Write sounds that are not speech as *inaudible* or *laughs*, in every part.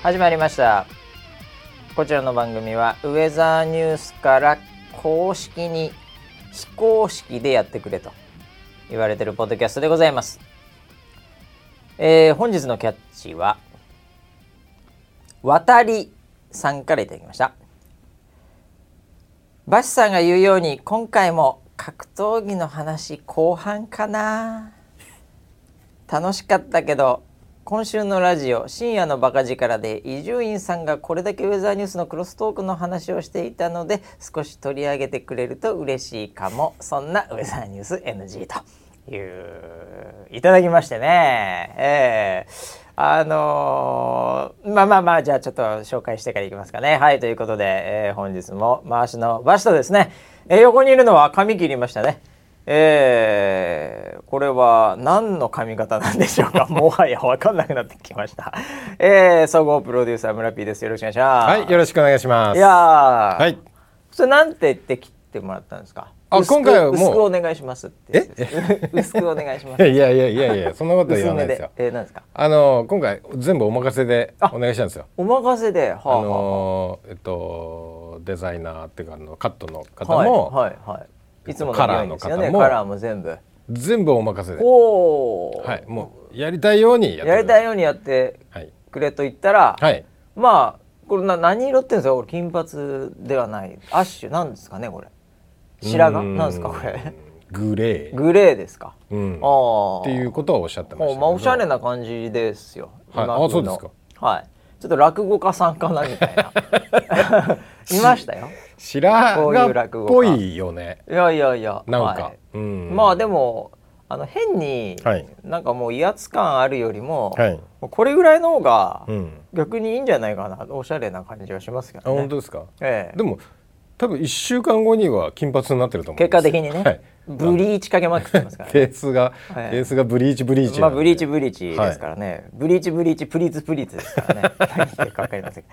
始まりました。こちらの番組はウェザーニュースから公式に非公式でやってくれと言われてるポッドキャストでございます、えー、本日のキャッチは渡りさんからいただきました。バシさんが言うように今回も格闘技の話後半かな。楽しかったけど今週のラジオ深夜のバカ力で伊集院さんがこれだけウェザーニュースのクロストークの話をしていたので少し取り上げてくれると嬉しいかも。そんなウェザーニュース NG といういただきましてね。えー、あのー、まあまあまあじゃあちょっと紹介してからいきますかね。はいということで、えー、本日も回しのバシトですね、え、横にいるのは髪切りましたね。えー、これは何の髪型なんでしょうか？*laughs* もはや分かんなくなってきました、えー、総合プロデューサー村 P です。よろしくお願いします。はいよろしくお願いします。いやはい。それなんて言って切ってもらったんですか？あ今回はもう。薄くお願いしますって。え？*laughs* 薄くお願いします。いやいやいやいやそんなこと言わないですよ。えー、なんですか？あの今回全部お任せでお願いしたんですよ。お任せで、はあ、あのえっとデザイナーっていうかあのカットの方も、はいはい、はいいつものカラーの方もカラーも全部。全部お任せで。おはい。もうやりたいようにややりたいようにやってくれと言ったら、はい、まあこれな何色ってんですか？これ金髪ではない。アッシュなんですかねこれ？白髪？なんですかこれ？グレー。グレーですか、うん、あっていうことはおっしゃってましたまあおしゃれな感じですよ、はい、あそうですか。はい。ちょっと落語家さんかなみたいな。*laughs* いましたよ白髪っぽいよね。いやいやいやなんか、はい。うん、まあでもあの変に、なんかもう威圧感あるよりも、はい、これぐらいの方が逆にいいんじゃないかな、おしゃれな感じはしますけどね。本当ですか、ええ、でも多分1週間後には金髪になってると思う結果的にね、はい、ブリーチかけまくってますから、ね、*laughs* ベースが、はい、ベースがブリーチブリーチまあブリーチブリーチですからね、はい、ブリーチブリーチプリーツプリーツですからね。かかりません。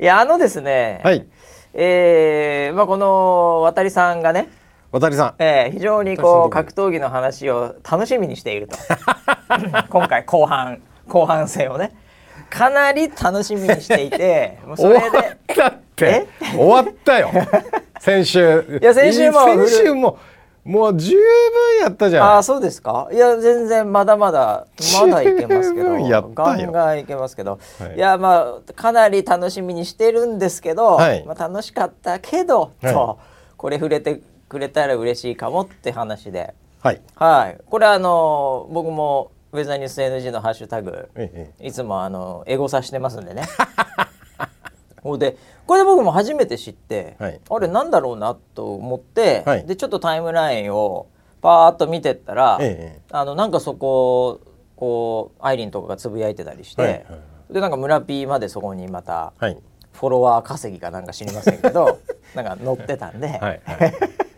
いやあのですね、はい、えー、まあこの渡さんがね渡さん、えー、非常にこう格闘技の話を楽しみにしていると。*laughs* 今回後半後半戦をね。かなり楽しみにしていて *laughs* もうそれで。終わったって。終わったよ。先週。いや先週も先週ももう十分やったじゃん。あそうですか？いや全然まだまだまだいけますけど。ガンガンいけますけど、はい、いやまあかなり楽しみにしてるんですけど、はい、まあ、楽しかったけど、はい、とこれ触れてくれたら嬉しいかもって話で、はい、はい、これあの僕もウェザーニュース NG のハッシュタグ、ええ、いつもあのエゴさしてますんでね。*laughs* ほでこれで僕も初めて知って、はい、あれなんだろうなと思って、はい、でちょっとタイムラインをパーッと見てったら、ええ、あのなんかそここうアイリンとかがつぶやいてたりして、はいはい、でなんか村 P までそこにまた、フォロワー稼ぎかなんか知りませんけど *laughs* なんか載ってたんで。はいはい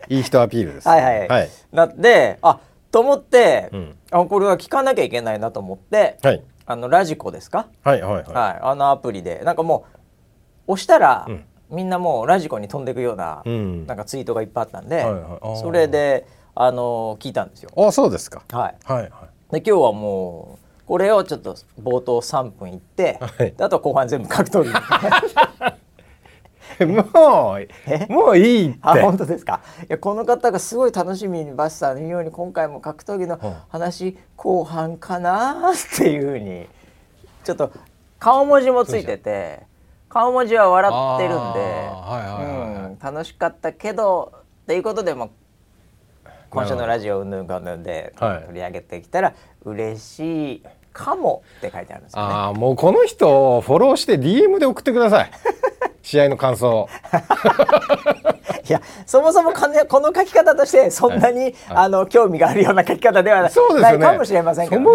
いい人アピールです。*laughs* はいはい。はい、なってあと思って、うん、あこれは聞かなきゃいけないなと思って、はい、あのラジコですか？はいはいはい。はい、あのアプリでなんかもう押したら、うん、みんなもうラジコに飛んでいくような、うん、なんかツイートがいっぱいあったんで、はいはい、それであの聞いたんですよ。あそうですか。はい。はいはい。で今日はもうこれをちょっと冒頭3分いって、はい、あと後半全部格闘技。*laughs* もうもういいって。あ本当ですか？いやこの方がすごい楽しみにバスさんのように今回も格闘技の話後半かなっていうふうにちょっと顔文字もついてて顔文字は笑ってるんで。楽しかったけどっていうことでも今週のラジオうんぬんかんぬんで取り上げてきたら嬉しいかもって書いてあるんですよね。あもうこの人フォローして DM で送ってください。*laughs* 試合の感想。*laughs* いやそもそもこのこの書き方としてそんなに、はい、あの興味があるような書き方ではないかもしれませんけど、ね、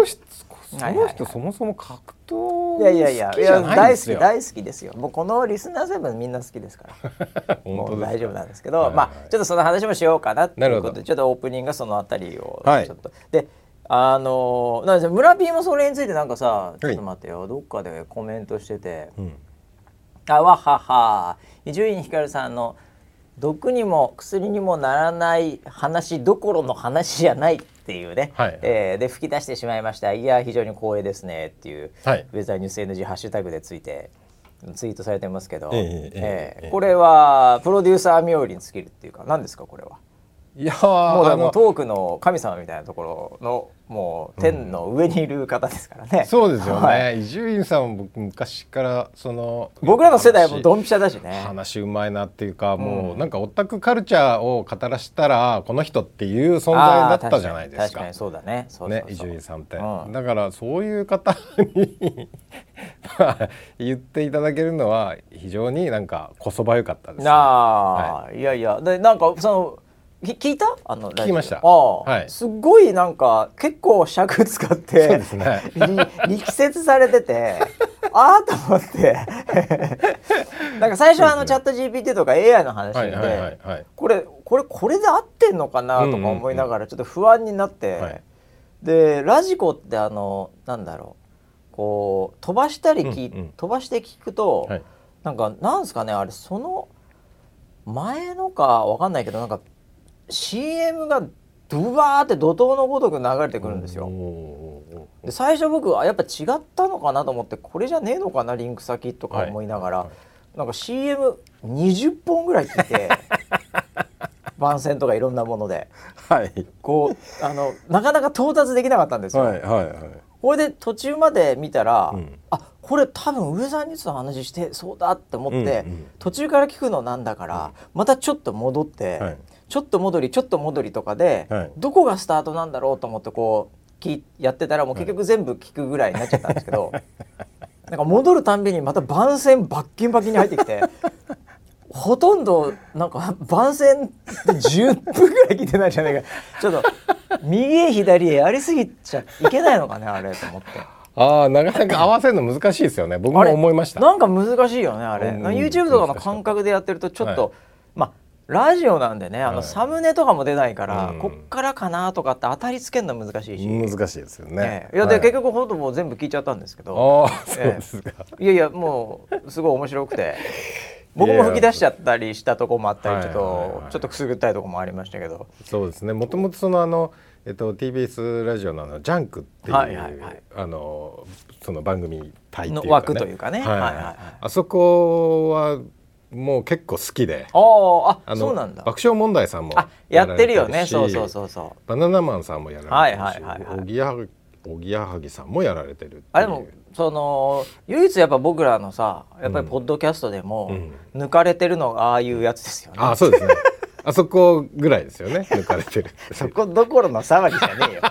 その人そもそも格闘いやいやいやいや大好き大好きですよ。もうこのリスナーセブンみんな好きですから。*laughs* もう大丈夫なんですけど、はいはい、まあちょっとその話もしようかなということでちょっとオープニングがそのあたりをちょっと、はい、であのなんで村 P もそれについてなんかさちょっと待ってよ、どっかでコメントしてて、うん。あわはは。伊集院光さんの毒にも薬にもならない話どころの話じゃないっていうね、はい、えー、で吹き出してしまいました。いや非常に光栄ですねっていう、はい、ウェザーニュース NG ハッシュタグでついてツイートされてますけど、ええええええ。これはプロデューサー冥利に尽きるっていうか何ですかこれは？いやーもうだもうトークの神様みたいなところのもう天の上にいる方ですからね。そうですよね。はい。伊集院さんも僕昔からその僕らの世代はもドンピシャだしね。話うまいなっていうか、もううんなんかオタクカルチャーを語らしたらこの人っていう存在だったじゃないですか。そうだね。伊集院さんって、うん。だからそういう方にま *laughs* あ言っていただけるのは非常になんかこそばゆかったです、ね、なあ、い、やいや。でなんかそのき聞いた？あの聞きました。ああ、はい。すっごいなんか結構尺使ってそうですね。り力説されてて *laughs* ああと思って。*laughs* なんか最初はあのチャット GPT とか AI の話で、はいはいはいはい。これこれこれで合ってんのかな？とか思いながらちょっと不安になって、はい。でラジコってあのなんだろう。こう飛ばしたりき、うんうん。飛ばして聞くと、はい。なんかなんですかねあれその前のかわかんないけどなんか CM がドバーって怒涛のごとく流れてくるんですよ。で最初僕はやっぱ違ったのかなと思ってこれじゃねえのかなリンク先とか思いながら、はい。はなんか CM20 本ぐらい聞いて *laughs* 番宣とかいろんなもので。はい。こうあのなかなか到達できなかったんですよ。はいはいはい。これで途中まで見たら、うん。あこれ多分上澤ニュースの話してそうだって思って、うんうん。途中から聞くのなんだから、またちょっと戻って、はいちょっと戻りちょっと戻りとかで、はい。どこがスタートなんだろうと思ってこう聞いやってたらもう結局全部聞くぐらいになっちゃったんですけど、*laughs* なんか戻るたんびにまた番宣バッキンバキンに入ってきて。*laughs* ほとんどなんか番宣で10分ぐらい聞いてないんじゃないか。ちょっと右へ左へやりすぎちゃいけないのかねあれと思って。ああなかなか合わせるの難しいですよね。僕も思いました。なんか難しいよねあれ、うん YouTube とかの感覚でやってるとちょっと、はい。まあラジオなんでねあのはい。サムネとかも出ないから、うん。こっからかなとかって当たりつけるの難しいし、難しいですよね。ええ。いやで、はい。結局ほとんどもう全部聞いちゃったんですけど。ああそうですか、いやいやもうすごい面白くて。*laughs* 僕も吹き出しちゃったりしたとこもあったりちょっと、はいはいはい。ちょっとくすぐったいとこもありましたけど。そうですね。もともとそのあの、えっと、TBS ラジオのあの「ジャンク」っていう、はいはいはい。あのその番組体っていうか、ね、の枠というかね。はい。はいはいはい。あそこはもう結構好きで。あーああのそうなんだ。爆笑問題さんもあやってるよね。そうそうそうそう。バナナマンさんもやられてるし、はいはいはいはい。おぎやはぎおぎやはぎさんもやられてるあでもその唯一やっぱ僕らのさやっぱりポッドキャストでも抜かれてるのがああいうやつですよね。あそうですね。あそこぐらいですよね。抜かれてる *laughs* そこどころの騒ぎじゃねえよ。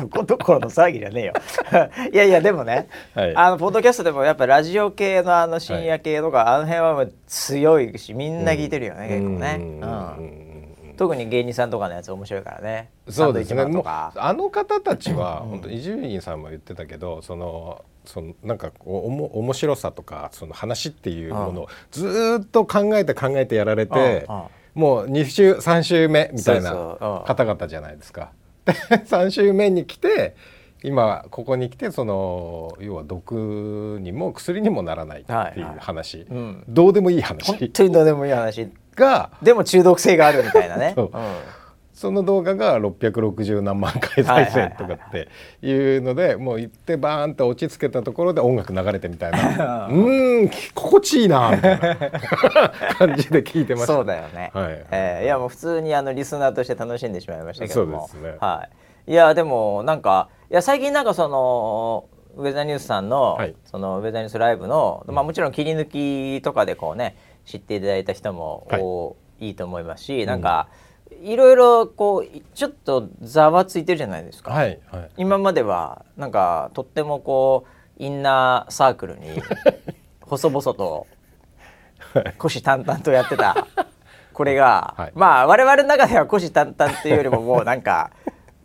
そこどころの騒ぎじゃねえよ。*laughs* いやいやでもね、はいあのポッドキャストでもやっぱラジオ系のあの深夜系とか、あの辺はもう強いしみんな聞いてるよね、結構ね。うんうんうん特に芸人さんとかのやつ面白いからね。そうですねもう。あの方たちは本当伊集院さんも言ってたけどそのそのなんかこうおも面白さとかその話っていうものをずーっと考えて考えてやられてうんうんもう2週3週目みたいなそうそううん方々じゃないですか。で *laughs* 3週目に来て今ここに来てその要は毒にも薬にもならないっていうはいはい。話、うん。どうでもいい本話当にどうでもいい話。がでも中毒性があるみたいなね。*laughs* そうその動画が660何万回再生とかっていうのでもう行ってバーンと落ち着けたところで音楽流れてみたいな *laughs* うーんき心地いいなみたいな感じで聞いてました。そうだよね。はいえーいやもう普通にあのリスナーとして楽しんでしまいましたけども。そうですねはい。いやでもなんかいや最近なんかそのウェザーニュースさんの、はいそのウェザーニュースライブの、まあもちろん切り抜きとかでこうね知っていただいた人も、はいおいいと思いますし、なんかいろいろこうちょっとざわついてるじゃないですか。はいはい。今まではなんかとってもこうインナーサークルに *laughs* 細々と虎視眈々とやってたこれが、はい。まあ我々の中では虎視眈々っていうよりももうなんか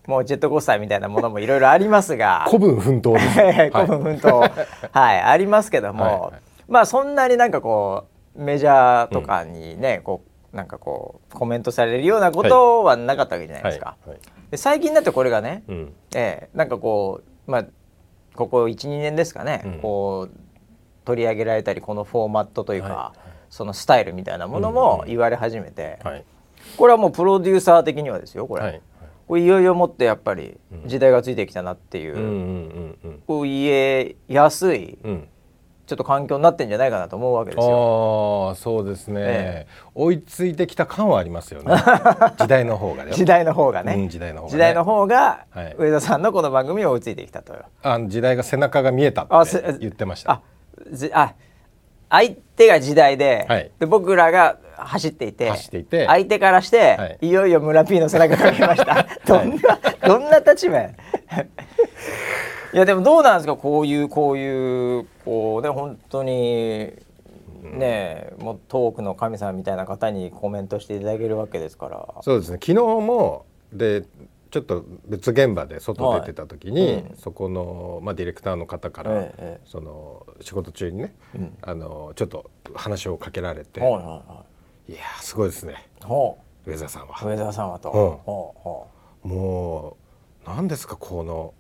もうジェットコースターみたいなものもいろいろありますが古文奮闘です。*laughs* 古文奮闘。はいありますけども、はいはい。まあそんなになんかこうメジャーとかにね、こうなんかこうコメントされるようなことはなかったわけじゃないですか。はい。はい。で最近だとこれがね、うん。ええなんかこうまあここ12年ですかね、うん。こう取り上げられたりこのフォーマットというか、はい。はいそのスタイルみたいなものうんうんも言われ始めて、はい。これはもうプロデューサー的にはですよこれ、はい。これいよいよもってやっぱり時代がついてきたなっていう、うんうんうんこう言えやすいうんうんちょっと環境になってんじゃないかなと思うわけですよ。そうですね、え追いついてきた感はありますよね。*laughs* 時代の方がね。時代の方がね、うん時代の方がね。時代の方がはい。上田さんのこの番組に追いついてきたと。あ時代が背中が見えたって言ってました。あじあ相手が時代で,、はい。で僕らが走っていて走っていて。相手からして、はい。い、よいよ村 P の背中が見えました。*laughs* どんな、どんな立場やいやでもどうなんですかこういうこういうこうね本当にねもうトークの神様みたいな方にコメントしていただけるわけですから。そうですね。昨日もでちょっと別現場で外出てた時に、はいうん。そこの、まあ、ディレクターの方から、ええその仕事中にね、うん。あのちょっと話をかけられて、はいはいはい。いやーすごいですね。ほ上澤さんうは。上澤さんはと、うん。もう何ですかこの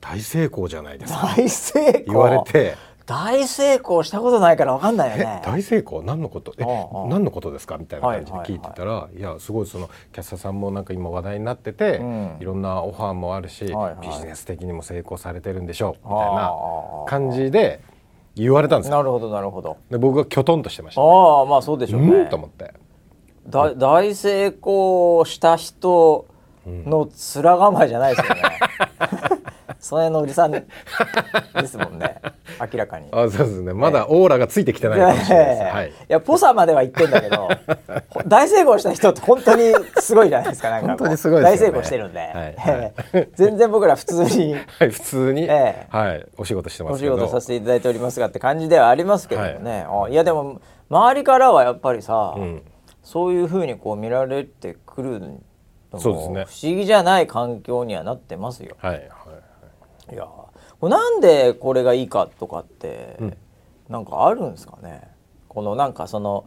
大成功じゃないでうすか。大成功。言われて。大成功したことないからわかんないよえね大成功？何のこと？え何のことですか？みたいな感じで聞いてたら、いやすごいそのキャスターさんもなんか今話題になってて、うん。いろんなオファーもあるし、はいはい。ビジネス的にも成功されてるんでしょう。みたいあなあ感じで言われたんですよ。なるほどなるほど。で僕がきょとんとしてました、ね。ああまあそうでしょうね。うん？と思って。だ大成功した人の面構えじゃないですよね、*laughs* その辺のおじさんですもんね。*laughs* 明らかに。あそうですね。まだオーラがついてきてないかもしれないです。はい。い。やポサまでは言ってんだけどほ *laughs* 大成功した人って本当にすごいじゃないですかなんか本当にすごいね。大成功してるんで、はい。全然僕ら普通に。はい。普通に、ええ。はい。お仕事してまお仕すけど。事させていただいておりますがって感じではありますけどもね、あいやでも周りからはやっぱりさ、うん。そういうふうにこう見られてくるそうですね。不思議じゃない環境にはなってますよ。はい。はい。いやこれなんでこれがいいかとかって、うん。なんかあるんですかね。このなんかその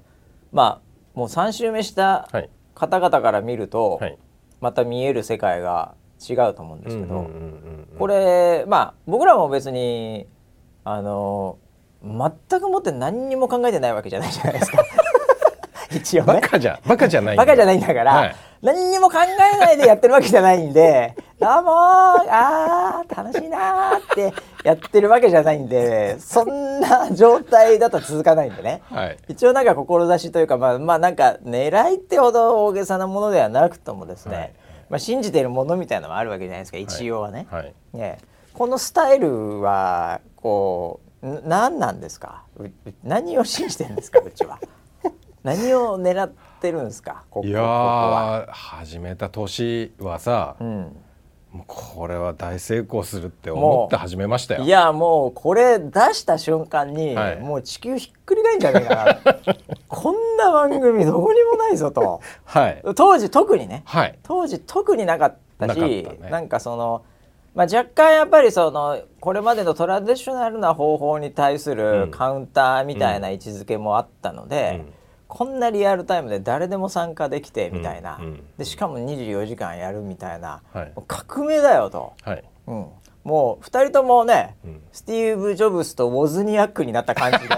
まあもう3周目したはい。方々から見ると、はい。また見える世界が違うと思うんですけど、これまあ僕らも別にあの全くもって何にも考えてないわけじゃないじゃないですか。*laughs* 一応ね。バカじゃバカじゃないバカじゃないんだから、はい何にも考えないでやってるわけじゃないんで「*laughs* どうもーあー楽しいな」ってやってるわけじゃないんでそんな状態だと続かないんでね。はい。一応なんか志というかまあまあなんか狙いってほど大げさなものではなくともですね、はい。まあ、信じているものみたいなのもあるわけじゃないですか一応はね。はい。ねこのスタイルはこうん何なんですか？何を信じてるんですか？うちは。*laughs* 何を狙ってるんですか？ここいや始めた年はさ、うん、もうこれは大成功するって思って始めましたよ。いやもうこれ出した瞬間に、はい。もう地球ひっくり返るんじゃないかな。*laughs* こんな番組どこにもないぞと。はい。当時特にね。はい。当時特になかったしね。なんかその、まあ、若干やっぱりそのこれまでのトラディショナルな方法に対すうるん。カウンターみたいな位置づけもあったので、うんこんなリアルタイムで誰でも参加できてみたいな、うんうんでしかも24時間やるみたいな、はい。革命だよと、はい。うん、もう2人ともね、うん。スティーブ・ジョブスとウォズニアックになった感じで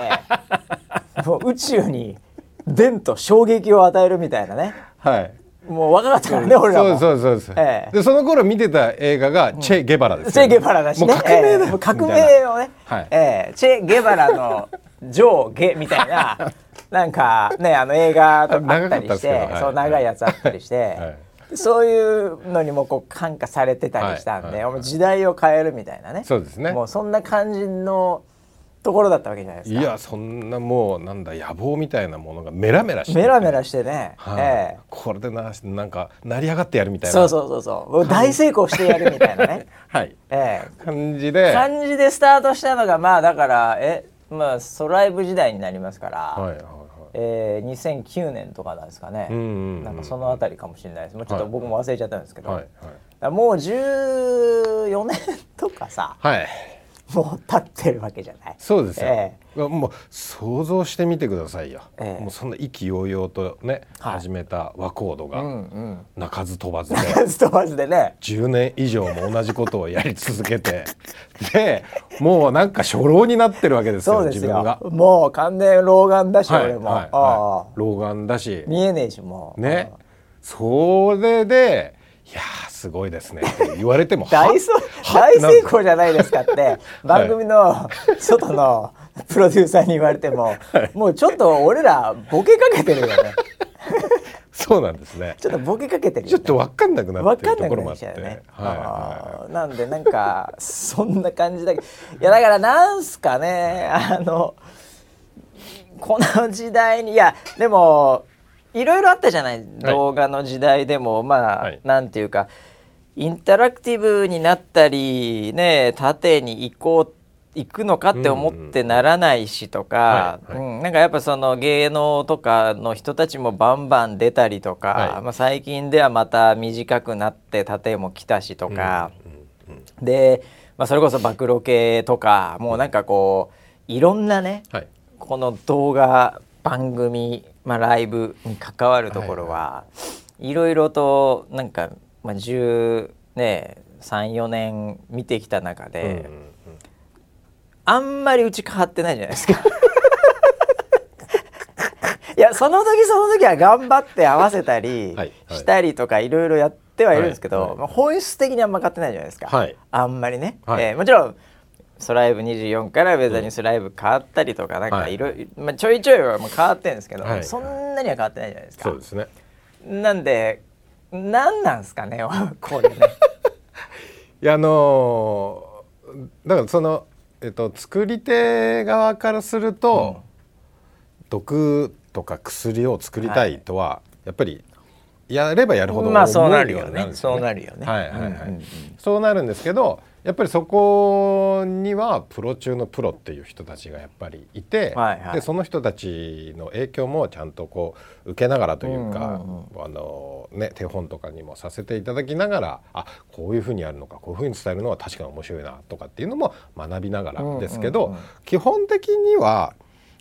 *laughs* もう宇宙に伝と衝撃を与えるみたいなね。はい。もう若かったからね、俺らも。そうそうそうです、ええ。でその頃見てた映画がチェ・ゲバラですチェ・ゲバラだしね。もう革命だ革命をね、はい。ええ。チェ・ゲバラの上下みたいな、*laughs* なんかね、あの映画とかあったりして、そう長いやつあったりして、はい。そういうのにもこう感化されてたりしたんで、はい。時代を変えるみたいなね。そうですね。もうそんな感じのところだったわけじゃないですか。いやそんなもうなんだ野望みたいなものがメラメラしてて。メラメラしてね、はい。ええ。これでななんか成り上がってやるみたいな。そうそうそうそう。大成功してやるみたいなね。*laughs* はい。ええ。感じで。感じでスタートしたのがまあだからえまあソライブ時代になりますから、はいはいはい。えー、2009年とかなんですかね、うんうんうんなんかそのあたりかもしれないです。もうちょっとはい。僕も忘れちゃったんですけど、はいはい。もう14年とかさはい。もう経ってるわけじゃない。そうですよ、えもう想像してみてくださいよ、ええ。もうそんな意気揚々とね、はい。始めた和コードがうんうん、鳴かず飛ばずで。ストバズでね。10年以上も同じことをやり続けて。でもうなんか初老になってるわけですよ自分が。よ。もう完全老眼だし、はい俺も、はいはい。老眼だし。見えねえしもう。ね。それで「いやーすごいですね」って言われても *laughs* 大成功じゃないですかって。*laughs* 番組の外のプロデューサーに言われても、もうちょっと俺らボケかけてるよね。*laughs* そうなんですね。ちょっとボケかけてるよ、ね、ちょっと分かんなくなわってるかんなくなところもあって。っちゃうよね。はいなんでなんかそんな感じだけど。いやだからなんすかね。あのこの時代にいやでもいろいろあったじゃない、動画の時代でも。まあ、はい。なんていうかインタラクティブになったりね縦に行こう行くのかって思ってならないしとか、うんうんはいうんなんかやっぱその芸能とかの人たちもバンバン出たりとか、はい。まあ、最近ではまた短くなって縦も来たしとか、うんうんで、まあ、それこそ暴露系とかもうなんかこういろんなねはい。この動画番組、まあ、ライブに関わるところは、いろいろとなんか、まあ、10ね34年見てきた中で、うんあんまりうち変わってないじゃないですか。*laughs* いやその時その時は頑張って合わせたりはいはい。したりとかいろいろやってはいるんですけど、はいはい。まあ本質的にあんま変わってないじゃないですか、はい。あんまりね、はい。えーもちろんソライブ24からウェザーニュースライブ変わったりとかなんかはい。いろいろ、まあ、ちょいちょいはもう変わってるんですけど、はい。そんなには変わってないじゃないですか。そうですね。なんで何なんですかねこれね。*laughs* いやあのーだからその、えっと、作り手側からすると、毒とか薬を作りたいとは、やっぱりやればやるほどまあそうなる思うよねうになるんですよそうなるよね。はいはいはい、うんうんうん。そうなるんですけどやっぱりそこにはプロ中のプロっていう人たちがやっぱりいて、はいはい。でその人たちの影響もちゃんとこう受けながらというか、うんうんあのね、手本とかにもさせていただきながらあこういうふうにやるのかこういうふうに伝えるのは確かに面白いなとかっていうのも学びながらですけど、うん。うんうん基本的には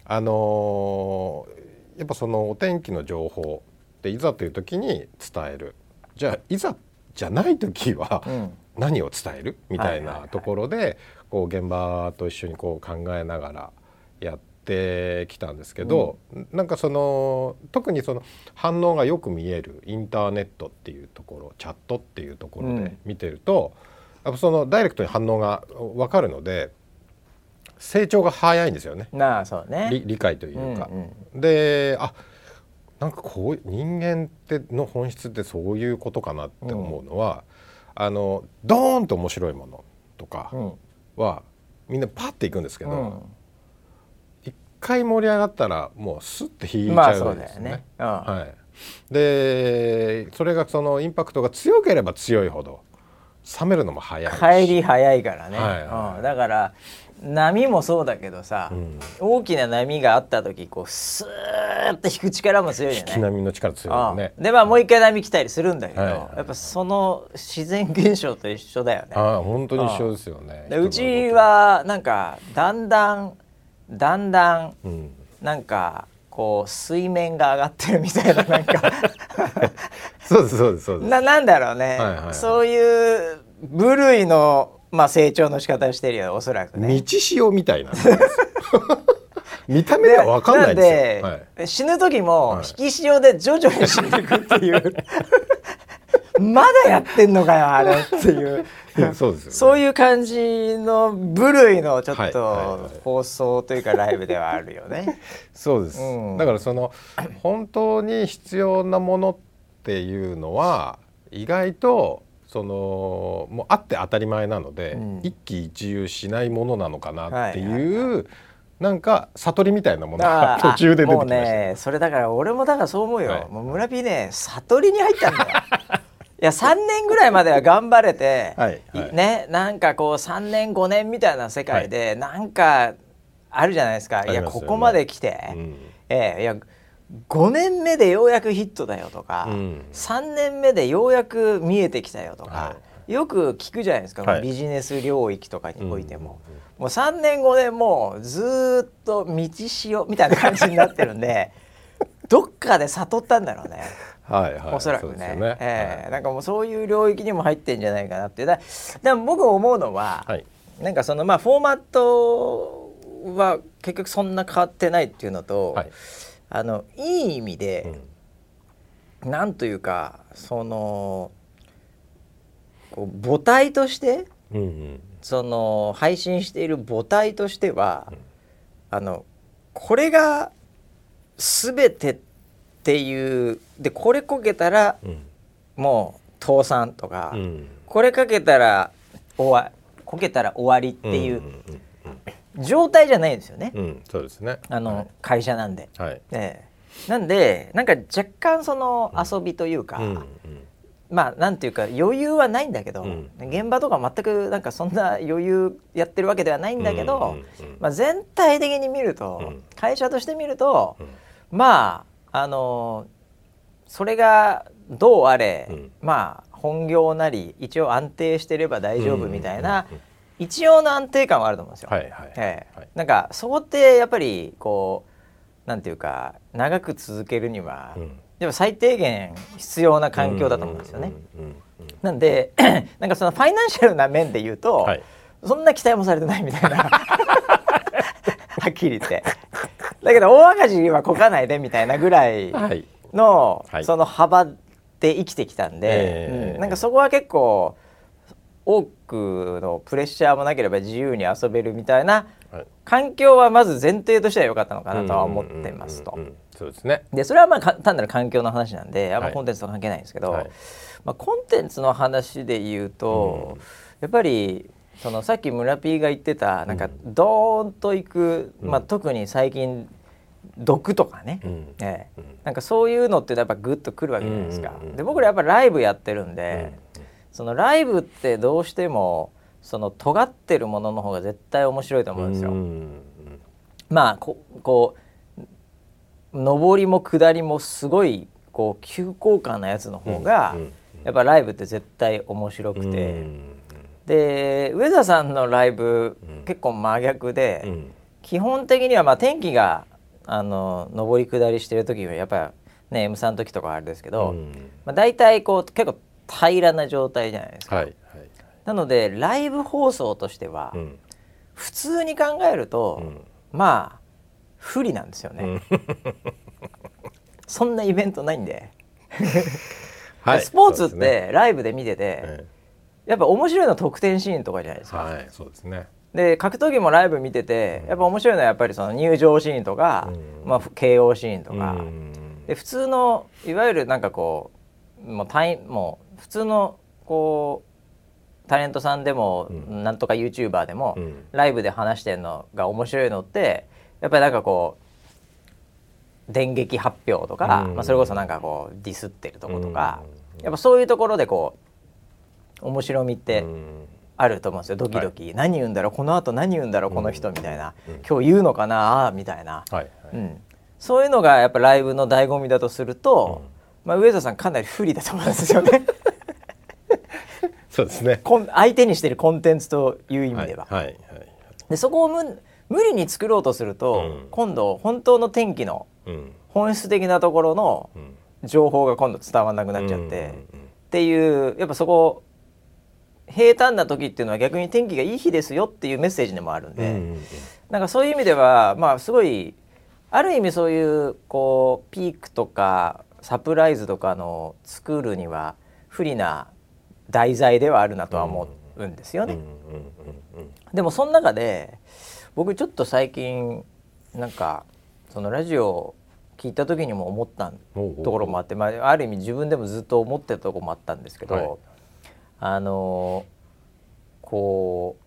あのーやっぱそのお天気の情報でいざという時に伝える。じゃあいざじゃない時はうん何を伝える？みたいないところでこう現場と一緒にこう考えながらやってきたんですけど、なんかその特にその反応がよく見えるインターネットっていうところチャットっていうところで見てると、やっぱそのダイレクトに反応が分かるので成長が早いんですよね。なあそうね。理理解というか。うん。であなんかこう人間っての本質ってそういうことかなって思うのは、あのドーンと面白いものとかうんは、みんなパッていくんですけど、うん。一回盛り上がったらもうスッて引いちまあゃそううんですよね。ね。うん。はい、でそれがそのインパクトが強ければ強いほど冷めるのも早いし。帰り早いからね、はいはい。うん。だから波もそうだけどさ、うん大きな波があった時こうスーッと引く力も強いよね。引き波の力強いよねう。んでまあもう一回波来たりするんだけど、はいはいやっぱその自然現象と一緒だよね。ああ本当に一緒ですよね。でうちはなんかだんだんだんだんうん、なんかこう水面が上がってるみたいななんか *laughs* そうですそうですそうです。ななんだろうね、はいはいはいそういう部類の、まあ、成長の仕方をしてるよおそらくね。道潮みたいな *laughs* 見た目では分かんないですよ。はいで死ぬ時もはい引き潮で徐々に死んでいくっていう *laughs* まだやってんのかよあれっていうそうですよ、ね。そういう感じの部類のちょっはいはいとはい放送というかライブではあるよね。そうです、うんだからその本当に必要なものっていうのは意外とそのもうあって当たり前なので、うん。一喜一憂しないものなのかなっていう、はいはいなんか悟りみたいなものが *laughs* 途中で出てきました。ねそれだから俺もだからそう思うよ、はい。もう村 P ね悟りに入ったんだよ。*laughs* いや3年ぐらいまでは頑張れて、はいはい。ねなんかこう3年5年みたいな世界で、なんかあるじゃないですか、いやここまで来て、うん。ええいや5年目でようやくヒットだよとか、うん。3年目でようやく見えてきたよとか、はよく聞くじゃないですか、はい。ビジネス領域とかにおいても、うんもう3年5年もうずーっと道潮みたいな感じになってるんで *laughs* どっかで悟ったんだろうね。はいはい、おそらくね。よええ。なんかもうそういう領域にも入ってんじゃないかなって。だでも僕思うのは、はい。なんかそのまあフォーマットは結局そんな変わってないっていうのと、はいあのいい意味で、うん。なんというかそのこう母体としてうんうん。その配信している母体としては、あのこれが全てっていうでこれこけたらうん。もう倒産とか、うん。これかけたら終わこけたら終わりっていんう状態じゃないんですよね、うんうんそうですね。あの、会社なんで。はい。ええ。なんでなんか若干その遊びというか、うんうん。まあなんていうか余裕はないんだけど、うん。現場とか全くなんかそんな余裕やってるわけではないんだけど、うんうんうん。まあ、全体的に見ると、うん。会社として見ると、うん。まああのそれがどうあれ、うん。まあ本業なり一応安定してれば大丈夫みたいな、うんうん一応の安定感はあると思うんですよ。はいはい。ええ。はい。なんかそこってやっぱりこうなんていうか長く続けるには、うん。やっぱ最低限必要な環境だと思うんですよね。なんで *clears throat* なんかそのファイナンシャルな面で言うと、はい。そんな期待もされてないみたいな。*laughs* はっきり言って。だけど大赤字はこかないでみたいなぐらいはい。の、はい。その幅で生きてきたんで、ええ。うん。なんかそこは結構多くのプレッシャーもなければ自由に遊べるみたいなはい。環境はまず前提としては良かったのかなとは思ってますと。そうですね。でそれはまあか単なる環境の話なんであんまはいコンテンツと関係ないんですけど、はい。まあ、コンテンツの話で言うと、やっぱりそのさっき村 P が言ってたなんかドーンといく、うん。まあ、特に最近毒とかね、うん。ええ。うん。なんかそういうのってやっぱグッとくるわけじゃないですか。で僕らやっぱライブやってるんで、そのライブってどうしてもその尖ってるものの方が絶対面白いと思うんですよ。うんまあここう上りも下りもすごいこう急降下なやつの方が、やっぱライブって絶対面白くて、うん。で上田さんのライブ、うん。結構真逆で、うん。基本的にはまあ天気があの上り下りしてる時はやっぱね M さんの時とかはあれですけど、うん。まあ、大体こう結構平らな状態じゃないですか。はいはいなのでライブ放送としては、うん。普通に考えると、うん。まあ不利なんですよね。そんなイベントないんで、*laughs* はい。スポーツってライブで見てて、えやっぱ面白いのは得点シーンとかじゃないですか。えはいそうですね。で格闘技もライブ見ててやっぱ面白いのはやっぱりその入場シーンとか、うん。まあ、KO シーンとか、うん。で普通のいわゆるなんかこうもうタイもう普通のこうタレントさんでも、うん。なんとか YouTuber でも、うん。ライブで話してるのが面白いのってやっぱりなんかこう電撃発表とか、うん。まあ、それこそなんかこうディスってるとことか、うん。やっぱそういうところでこう面白みってうん。あると思うんですよ。ドキドキ、何言うんだろう？このあと何言うんだろう？この人みたいな、うん。今日言うのかな？みたいな、はいはい。うん、そういうのがやっぱライブの醍醐味だとすると、まあ、上田さんかなり不利だと思うんですよねそうですね。こん相手にしてるコンテンツという意味では。はいはいでそこを無無理に作ろうとすると、うん。今度本当の天気のうん。本質的なところのうん。情報が今度伝わらなくなっちゃって、うんっていうやっぱそこ平坦な時っていうのは逆に天気がいい日ですよっていうメッセージでもあるんで、うんうん。なんかそういう意味ではまあすごいある意味そういうこうピークとかサプライズとかの作るには不利な題材ではあるなとは思うんですよね。でもその中で僕ちょっと最近なんかそのラジオ聞いた時にも思ったうんところもあって、まあ、ある意味自分でもずっと思ってたところもあったんですけど、はいあのこう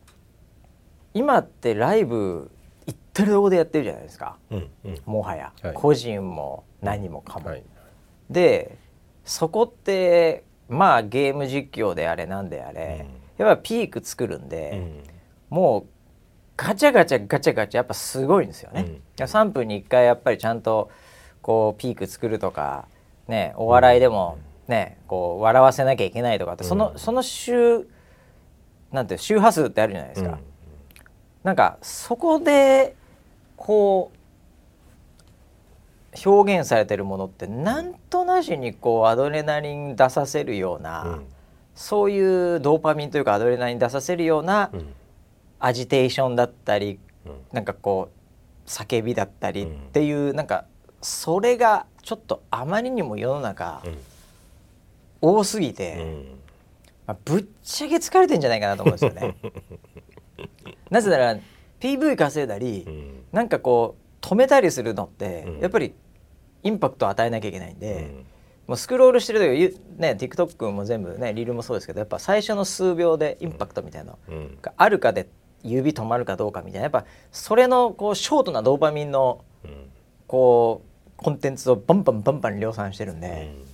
今ってライブ行ってるとこでやってるじゃないですか。うんうん。もはや、はい。個人も何もかも。はい。でそこってまあゲーム実況であれなんであれ、やっぱピーク作るんで。うん。もうガチャガチャガチャガチャやっぱすごいんですよね。うん。いや3分に1回やっぱりちゃんとこうピーク作るとかねお笑いでもねこう笑わせなきゃいけないとかって、そのうん。その周なんていう周波数ってあるじゃないですか。うん。なんかそこでこう表現されてるものってなんとなしにこうアドレナリン出させるような、うん。そういうドーパミンというかアドレナリン出させるような、うん。アジテーションだったりうん。なんかこう叫びだったりっうん。ていう、なんかそれがちょっとあまりにも世の中うん。多すぎて、うん。まあぶっちゃけ疲れてんじゃないかなと思うんですよね。*laughs* なぜなら PV 稼いだり、うん。なんかこう止めたりするのって、うん。やっぱりインパクトを与えなきゃいけないんで、うん。もうスクロールしてる時ゆね TikTok も全部ねリールもそうですけどやっぱ最初の数秒でインパクトみたいなのうん。があるかで指止まるかどうかみたいなやっぱそれのこうショートなドーパミンのうん。こうコンテンツをバンバンバンバン量産してるんで、うん。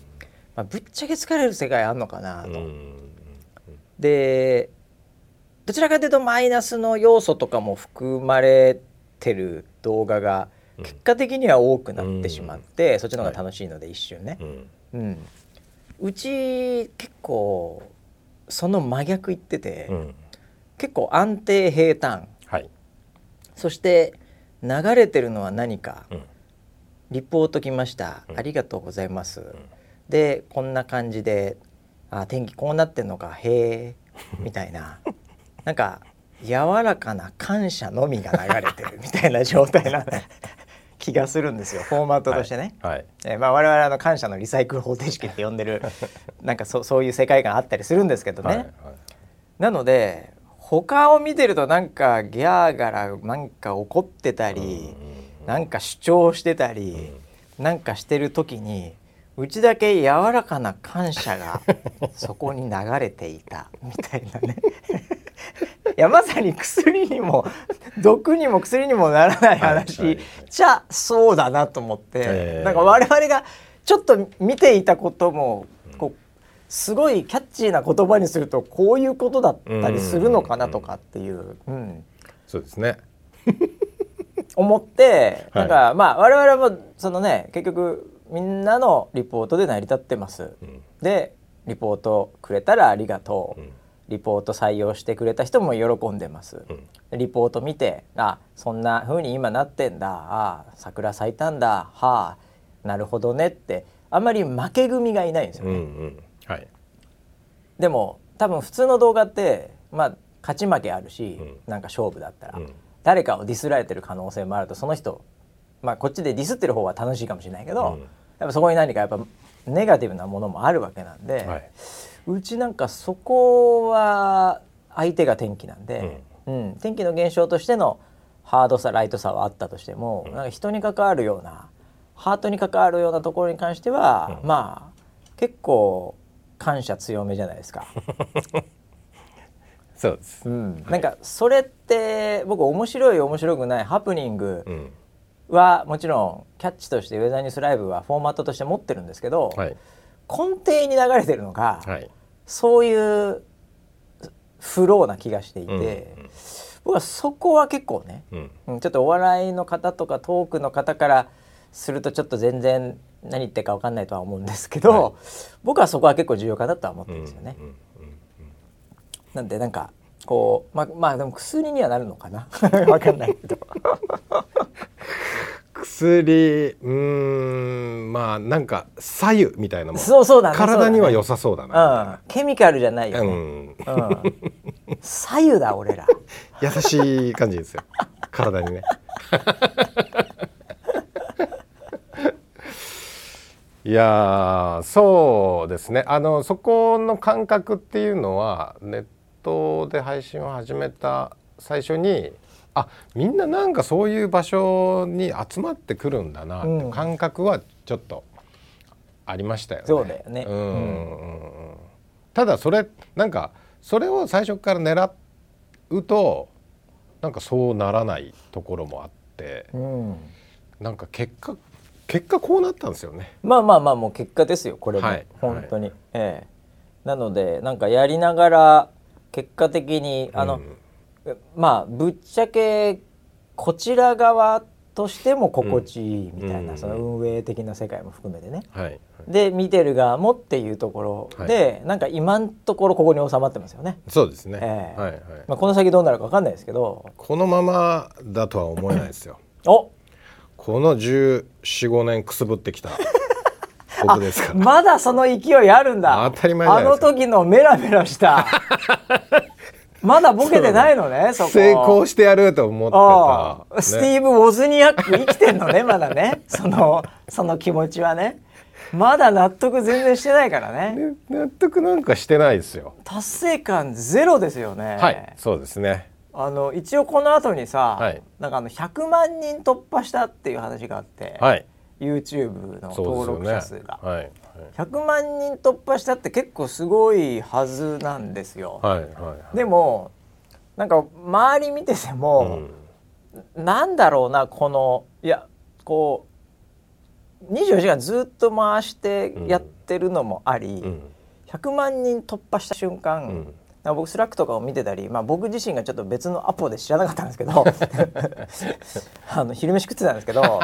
まあ、ぶっちゃけ疲れる世界あんのかなと。うんでどちらかというとマイナスの要素とかも含まれてる動画がうん。結果的には多くなってしまって、そっちの方が楽しいので一瞬ね。う、ん。うち結構その真逆言ってて、うん。結構安定平坦。はい。そして流れてるのは何か、うん。リポート来ました、うん。ありがとうございます、でこんな感じであ天気こうなってんのかへえみたいな。なんか柔らかな感謝のみが流れてるみたいな状態な *laughs* 気がするんですよ。フォーマットとしてね。はい。えーまあ、我々あの感謝のリサイクル方程式って呼んでる *laughs* なんかそそういう世界観あったりするんですけどね、はいはい。なので他を見てるとなんかギャーガラなんか怒ってたり、なんか主張してたり、なんかしてる時にうちだけ柔らかな感謝がそこに流れていたみたいなね *laughs* いやまさに薬にも毒にも薬にもならない話、はいはい。じゃそうだなと思って、えーなんか我々がちょっと見ていたこともこうすごいキャッチーな言葉にするとこういうことだったりするのかなとかっていう。うん。そうですね。思ってはい。なんか、まあ我々もそのね結局みんなのリポートで成り立ってます。うん。でリポートくれたらありがとう、うんリポート採用してくれた人も喜んでます。うん。でリポート見てあそんな風に今なってんだ。あ桜咲いたんだ。はあなるほどねって。あんまり負け組がいないんですよね。うんうん。はい。でも多分普通の動画ってまあ勝ち負けあるし、うん。なんか勝負だったら、うん。誰かをディスられてる可能性もあるとその人まあこっちでディスってる方は楽しいかもしれないけど、うん。やっぱそこに何かやっぱネガティブなものもあるわけなんで、はいうちなんかそこは相手が天気なんで、うん。天気の現象としてのハードさライトさはあったとしても、なんか人に関わるようなハートに関わるようなところに関しては、うん。まあ結構感謝強めじゃないですか。*laughs* そうです。うん、なんかそれって僕面白い面白くないハプニングうん。はもちろんキャッチとしてウェザーニュースライブはフォーマットとして持ってるんですけど、はい根底に流れてるのが、はい。そういうフローな気がしていて、うん。僕はそこは結構ね、うん。うんちょっとお笑いの方とかトークの方からするとちょっと全然何言ってるか分かんないとは思うんですけど、はい。僕はそこは結構重要かなとは思ってるんですよね。うんうんなんでなんかこうままあでも薬にはなるのかな。*laughs* 分かんないけど。*laughs* 薬うーんまあなんか左右みたいなもん。そうそうだね体には良そさそうだうだね、う、なん。ケミカルじゃないよね、うん。うん、左右だ *laughs* 俺ら。優しい感じですよ。体にね。*laughs* いやーそうですね。あのそこの感覚っていうのはネットで配信を始めた最初にあみんななんかそういう場所に集まってくるんだなってうん。感覚はちょっとありましたよね。そうだよね。うんただそれなんかそれを最初から狙うとなんかそうならないところもあってうん。なんか結果結果こうなったんですよね。まあまあまあもう結果ですよこれも、はい。本当に、ええ。なのでなんかやりながら結果的にあの、うんまあぶっちゃけこちら側としても心地いいみたいな、うん。その運営的な世界も含めてね。はい。で見てる側もっていうところで、なんか今のところここに収まってますよね、そうですね。ええ。はいはい。まあ、この先どうなるか分かんないですけど。このままだとは思えないですよ。*laughs* お！この14、5年くすぶってきた。僕ですから。*laughs* まだその勢いあるんだ。当たり前あの時のメラメラした *laughs* まだボケてないのねそこ成功してやると思ってた。ああステねィーブ・ウォズニアック生きてんのねまだねそのその気持ちはねまだ納得全然してないからねね納得なんかしてないですよ。達成感ゼロですよねはい、そうですね。あの一応この後にさ、はいなんかあの100万人突破したっていう話があって、はい。YouTube の登録者ですよね数が、。はい。100万人突破したって結構すごいはずなんですよ。はいはいはい。でもなんか周り見ててうも、ん。なんだろうなこのいやこう24時間ずっと回してやってるのもあり、うん。100万人突破した瞬間、うん。僕 Slack とかを見てたり、まあ、僕自身がちょっと別のアポで知らなかったんですけど *laughs* あの昼飯食ってたんですけど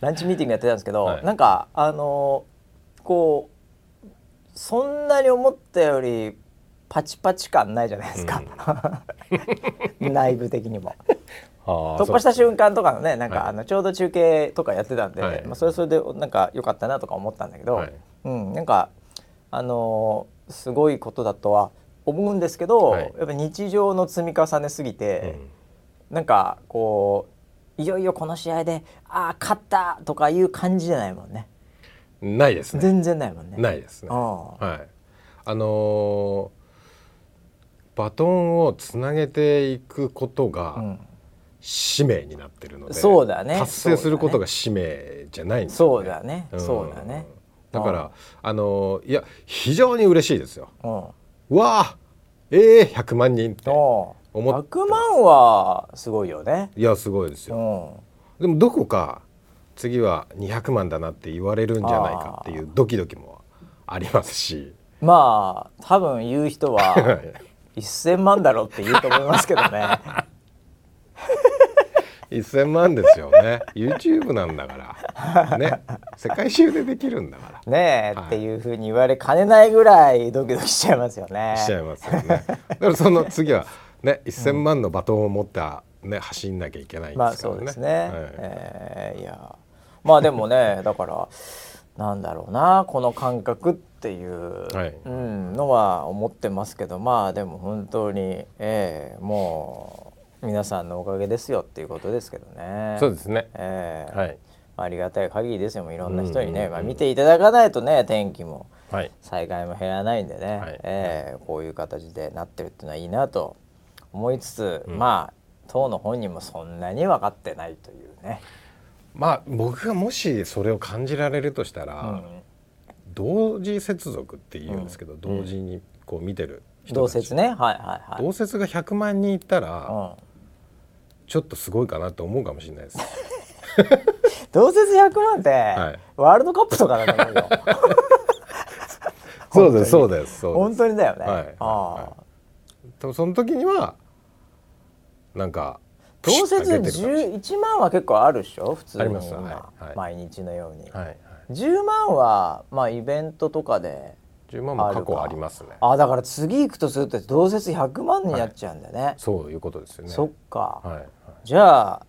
ランチミーティングやってたんですけど、はい。なんかあのーこうそんなに思ったよりパチパチ感ないじゃないですか、*laughs* 内部的にも。*laughs* 突破した瞬間とかのねなんか、はい。あのちょうど中継とかやってたんで、はい。まあ、それはそれでなんか良かったなとか思ったんだけど、はい。うん、なんかあのーすごいことだとは思うんですけど、はい。やっぱ日常の積み重ねすぎて、なんかこういよいよこの試合でああ勝ったとかいう感じじゃないもんね。うんないですね。全然ないもんね。ないですね。あはい。あのーバトンをつなげていくことが使命になってるので、そうだね達成することが使命じゃないんですよそうだね、んそうだね。だからあのーいや非常に嬉しいですよ。うわあええ100万人ってお思っ100万はすごいよね。いやすごいですうよ。んでもどこか次は200万だなって言われるんじゃないかっていうドキドキもありますし。まあ多分言う人ははい1,000万だろうって言うと思いますけどね。1000万ですよね YouTube なんだからね世界中でできるんだからねえ、はいっていうふうに言われかねないぐらいドキドキしちゃいますよね。しちゃいますよねだからその次はね1000万のバトンを持ったね走んなきゃいけないんまあですからね。そうですね。はい。えーいや。まあでもね *laughs* だからなんだろうなこの感覚っていう、はい。うん、のは思ってますけどまあでも本当に、えーもう皆さんのおかげですよっていうことですけどね。そうですね。えーはい。ありがたい限りですよ。いろんな人にね、まあ、見ていただかないとね天気もはい。災害も減らないんでね、はい。えーこういう形でなってるっていうのはいいなと思いつつ、うん。まあ当の本人もそんなに分かってないというね。まあ僕がもしそれを感じられるとしたら、うん同時接続って言うんですけど、ん同時にこう見てる人同説ねはいはいはい。同説が100万人いったら、うん、ちょっとすごいかなと思うかもしれないです。*laughs* 同説100万って、はいワールドカップとかだと思うよ。*laughs* そうですそうですそう本です。当にだよね。はいああとその時にはなんか同説ピシッと出てるかもしれない。11万は結構あるでしょ？普通にはい。はい。毎日のように。はいはい。10万はまあイベントとかで10万も過去ありますね。あだから次行くとすると同説100万になっちゃうんだよね、そういうことですよね。そっか、はいはい。じゃあ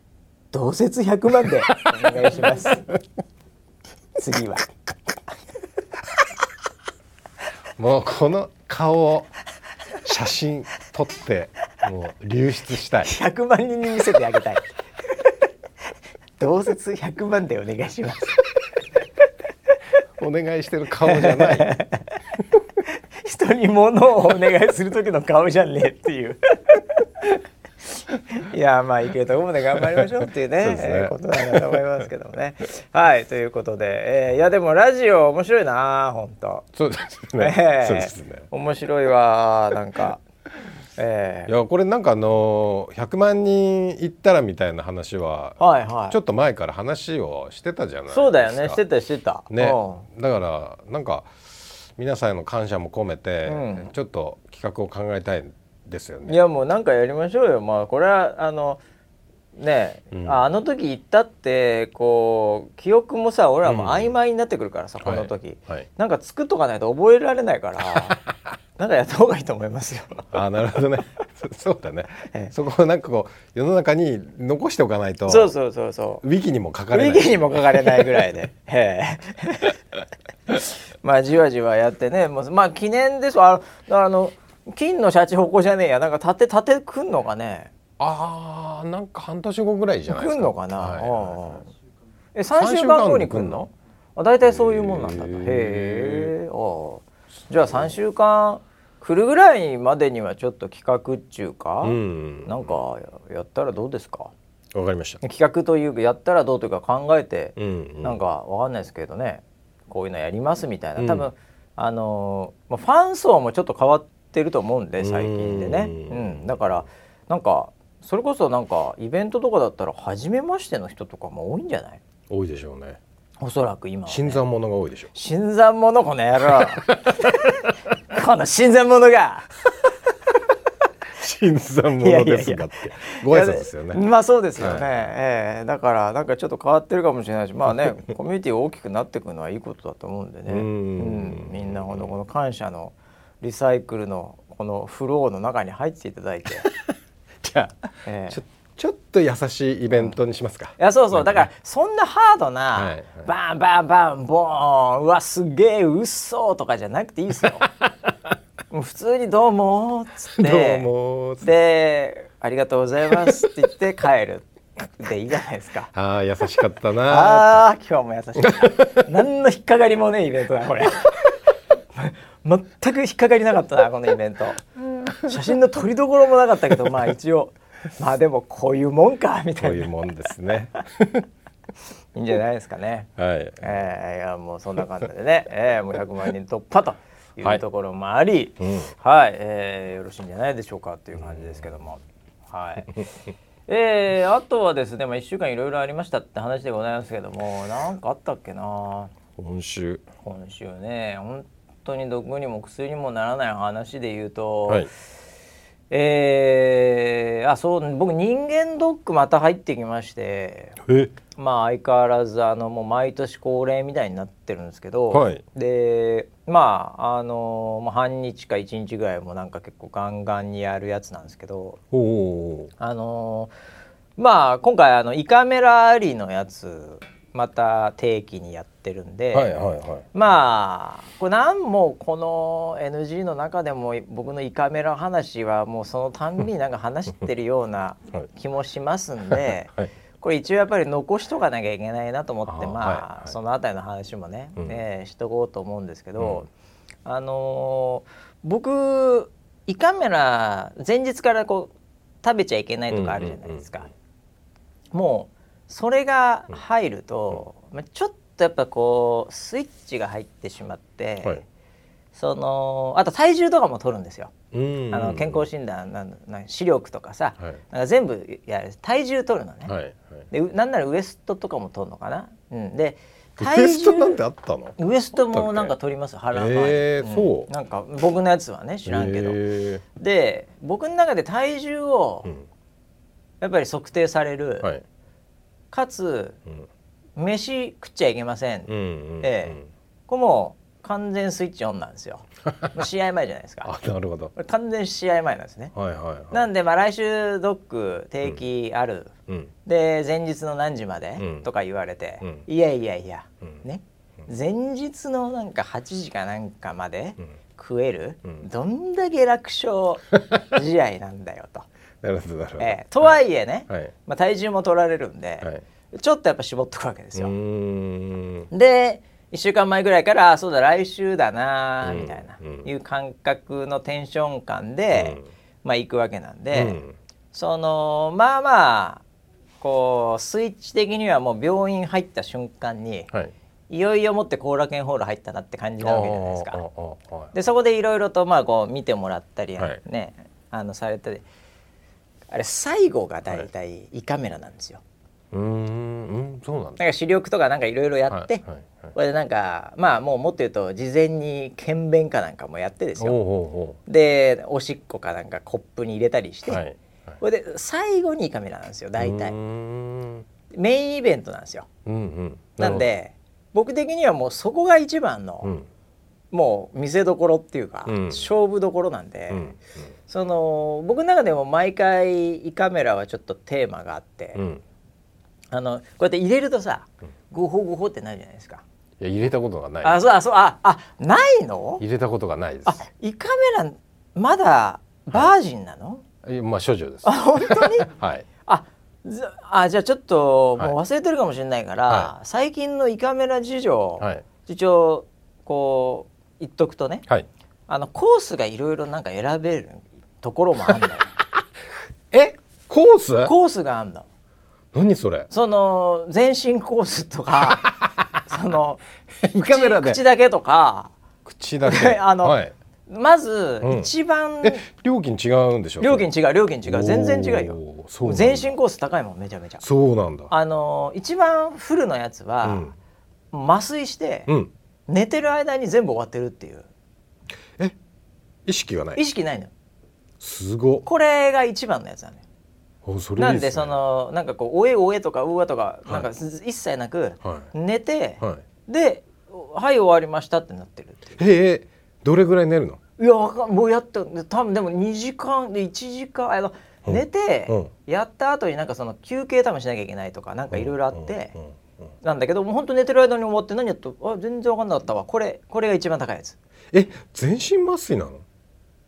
同説100万でお願いします。*laughs* 次は。もうこの顔を写真撮ってもう流出したい。100万人に見せてあげたい同説100万でお願いしますお願いしてる顔じゃない。*laughs* 人に物をお願いする時の顔じゃねえっていう *laughs* いやまあいけるところまで頑張りましょうっていうね *laughs* ね。えーことなんだと思いますけどもね。はいということで、えーいやでもラジオ面白いな本当。そうですね。ええそうですね。面白いわなんか。ええいやこれなんかあの100万人いったらみたいな話ははいはい。ちょっと前から話をしてたじゃないですか。そうだよねしてたしてた。ね。うだからなんか皆さんへの感謝も込めて、うん。ちょっと企画を考えたいですよね。んいやもうなんかやりましょうよ。まあこれはあのねえ、うん。ああの時行ったってこう記憶もさ俺らもうん曖昧になってくるからさ、この時、はい。はい。なんか作っとかないと覚えられないから *laughs* なんかやった方がいいと思いますよ。あなるほどね。*laughs* そそうだね、ええ。そこをなんかこう世の中に残しておかないとそうそうそうそう。ウィキにも書かウれない。ィキにも書かれないぐらいで。へえ。*laughs* まあじわじわやってね。もうまあ記念です。わあのあの金のシャチホコじゃねえや。なんか盾盾くんのかね。あーなんか半年後ぐらいじゃないですか。来んのかな、はい。うんうんえ3週間後に来んの？あ大体そういうもんなんだと。へへえああ。じゃあ3週間来るぐらいまでにはちょっと企画っちゅうか、うん。なんかやったらどうですか？わかりました。企画というかやったらどうというか考えて、うん。なんかわかんないですけどね。こういうのやりますみたいな。うん。多分、あのーまあファン層もちょっと変わってると思うんで最近でね、ううん。んだからなんかそれこそなんかイベントとかだったら初めましての人とかも多いんじゃない？多いでしょうね。おそらく今は、ね、新参者が多いでしょ新参者この野郎。*laughs* この新参者が。*laughs* 新参者ですがって。ご挨拶ですよね。まあそうですよね、はい。ええ。だからなんかちょっと変わってるかもしれないし。まあねコミュニティが大きくなっていくのはいいことだと思うんでね。うん。うん。みんなこのこの感謝のリサイクルのこのフローの中に入っていただいて、*laughs* じゃあええ。ちょちょっと優しいイベントにしますか。いやそうそう。だからそんなハードな、はいはい。バンバンバンボーンうわすげえうっそとかじゃなくていいですよ。*laughs* もう普通に「どうも」っつって。どうもーで「ありがとうございます」って言って帰るでいいじゃないですか。ああ優しかったなーああ今日も優しい。*laughs* 何の引っかかりもねえイベントだこれ。全く引っかかりなかったなこのイベント。写真の撮りどころもなかったけどまあ一応まあでもこういうもんかみたいな。こういうもんですね。*laughs* いいんじゃないですかね。はい。えー、いやもうそんな感じでね、*laughs* えー、もう100万人突破といはいうところもあり、うん。はい、えーよろしいんじゃないでしょうかっていう感じですけども、はい。えー、あとはですね、まあ、1週間いろいろありましたって話でございますけどもなんかあったっけな。今週。今週ね本当に毒にも薬にもならない話で言うと、はい。えー、あそう僕人間ドックまた入ってきましてえ？まあ相変わらずあのもう毎年恒例みたいになってるんですけど、はい。でまああのまあ、半日か1日ぐらいもなんか結構ガンガンにやるやつなんですけどあのまあ今回あの胃カメラありのやつまた定期にやってるんで、はいはいはい。まあこれ何もこの NG の中でも僕の胃カメラ話はもうそのたんびになんか話してるような *laughs* はい。気もしますんで。*laughs* はい。これ一応やっぱり残しとかなきゃいけないなと思ってまあ、はいはい。そのあたりの話もね、うん。えーしとこうと思うんですけど、あのー僕胃カメラ前日からこう食べちゃいけないとかあるじゃないですか、もうそれが入ると、まあ、ちょっとやっぱこうスイッチが入ってしまって、はい。そのあと体重とかも取るんですよ。うん。あの健康診断なんなん視力とかさ、はい。なんか全部やる。体重取るのね、はいはい。でうなんならウエストとかも取るのかな、うん、でウエストなんてあったの？ウエストもなんか取ります？腹回り、へーん。そう。なんか僕のやつはね知らんけど、へで僕の中で体重をーうん。やっぱり測定される、はい。かつうん飯食っちゃいけません、うんうんええ。これもう完全スイッチオンなんですよ。*laughs* 試合前じゃないですか。あなるほど。完全試合前なんですね、はいはいはい。なんでまあ来週ドック定期ある、うん。で前日の何時まで、うん。とか言われて、うん。いやいやいや、うん。ね。前日のなんか8時かなんかまでうん。食える、うん。どんだけ楽勝試合なんだよと。*laughs* なるほどなるほど。ええ。とはいえね、はい。まあ、体重も取られるんで、はいちょっとやっぱ絞っとくわけですよ。で1週間前ぐらいからあそうだ来週だなうんみたいな、うん。いう感覚のテンション感で、うん。まあ行くわけなんで、うん。そのまあまあこうスイッチ的にはもう病院入った瞬間にはい。いよいよもって後楽園ホール入ったなって感じなわけじゃないですか。でそこでいろいろとまあこう見てもらったりはい。ね、あのされてあれ最後が大体胃カメラなんですよ。うーんうんそうなんだ。なんか視力とかなんかいろいろやって、はいはいはい。これでなんかまあもうもっと言うと事前に検便かなんかもやってですよ。でおしっこかなんかコップに入れたりして、はいはい。これで最後に胃カメラなんですよ大体。メインイベントなんですよ。うんうん。なんで僕的にはもうそこが一番の、うん。もう見せどころっていうか、うん。勝負どころなんで、うん。その僕の中でも毎回胃カメラはちょっとテーマがあって、うんあのこうやって入れるとさゴホゴホってなるじゃないですか。いや入れたことがない。あそうあそうああないの？入れたことがないです。あ胃カメラまだバージンなの、いやまあ処女です。あ本当に？*laughs* はい。あずあじゃあちょっとはい。もう忘れてるかもしれないから、は最近の胃カメラ事情、はい。一応こう言っとくとねはい。あのコースがいろいろなんか選べるところもあんだよ。*laughs* え？コース？コースがあんだ何それ？その全身コースとか *laughs* その胃カメラで。口だけとか口だけ。*laughs* あのはい、まずうん。一番、え料金違うんでしょ？料金違う料金違う。全然違うよ。全身コース高いもんめちゃめちゃ。そうなんだ。あの一番フルのやつは、麻酔して、うん、うん、寝てる間に全部終わってるっていう。え意識がない？意識ないのよ。すご。っこれが一番のやつなのよおそれいいね。なんでそのなんかこう「おえおえ」とか「うわ」とかい。なんか一切なくは寝て、いはい。で「はい終わりました」ってなってるってええどれぐらい寝るの？いやわかんもうやった多分でも2時間で1時間あのうん。寝て、うん。やった後になんかその休憩多分しなきゃいけないとかなんかいろいろあって、なんだけどもう本当寝てる間に終わって何やったあ全然わかんなかったわ。これこれが一番高いやつ。え全身麻酔なの？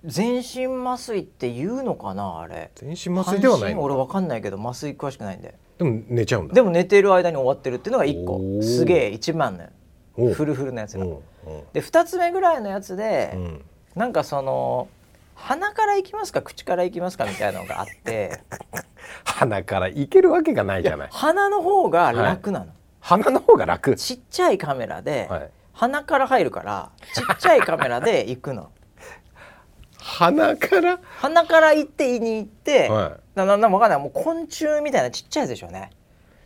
全身麻酔って言うのかなあれ。全身麻酔ではない俺わかんないけど麻酔詳しくないんで。でも寝ちゃうんだ。でも寝てる間に終わってるっていうのが1個。すげえ一番ねフルフルのやつが。で2つ目ぐらいのやつで、うん。なんかその鼻から行きますか口から行きますかみたいなのがあって。*laughs* 鼻からいけるわけがないじゃない。鼻の方が楽なの、鼻の方が楽。ちっちゃいカメラで、はい。鼻から入るからちっちゃいカメラで行くの鼻から？鼻から行って胃に行って、はなななわかんない。もう昆虫みたいなちっちゃいやつでしょうね。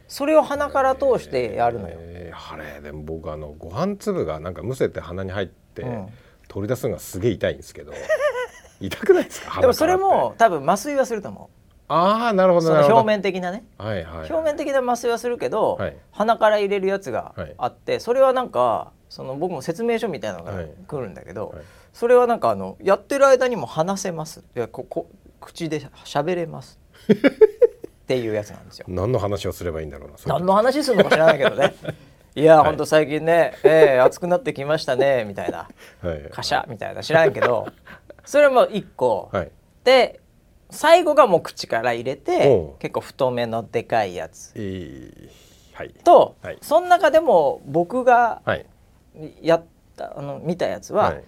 それを鼻から通してやるのよ、えーあれでも僕あのご飯粒がなんかむせて鼻に入って、うん。取り出すのがすげえ痛いんですけど。*laughs* 痛くないですか？でもそれも多分麻酔はすると思ああなるほどなるほど。表面的なね。はいはい、はい、表面的な麻酔はするけど、はい。鼻から入れるやつがはい。あって、それはなんかその僕も説明書みたいなのがはい来るんだけど、はい。それはなんかあのやってる間にも話せます。いやここ口で喋れます。*laughs* っていうやつなんですよ。何の話をすればいいんだろうな何の話するのか知らないけどね。*laughs* いや、はい。ほんと最近ね、えー、暑くなってきましたねみたいな。はい。カシャみたいな。知らんけど。それも一個、はい。で最後がもう口から入れて結構太めのでかいやつ。いいはい。と、はい。その中でも僕がはいやったあの見たやつは、はい。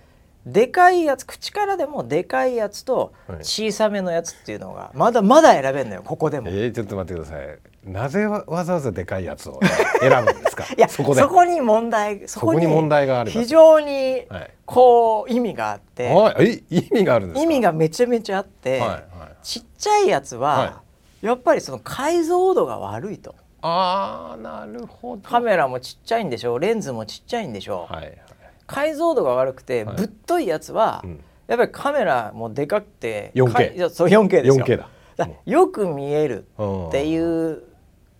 でかいやつ口からでもでかいやつとはい。小さめのやつっていうのがまだまだ選べるのよここでも。えー、ちょっと待ってください。なぜわわざわざでかいやつを *laughs* 選ぶんですか？いやそこで。に問題そこに問題があります非常にはい。こう意味があって、はい。え意味があるんですか？意味がめちゃめちゃあって、はいはい。ちっちゃいやつは、はやっぱりその解像度が悪いとああなるほど。カメラもちっちゃいんでしょ？レンズもちっちゃいんでしょ、はいはい。解像度が悪くて、はい。ぶっといやつは、うん。やっぱりカメラもでかくて 4K かいやそう 4K ですよ。4K だ。だよく見えるってういう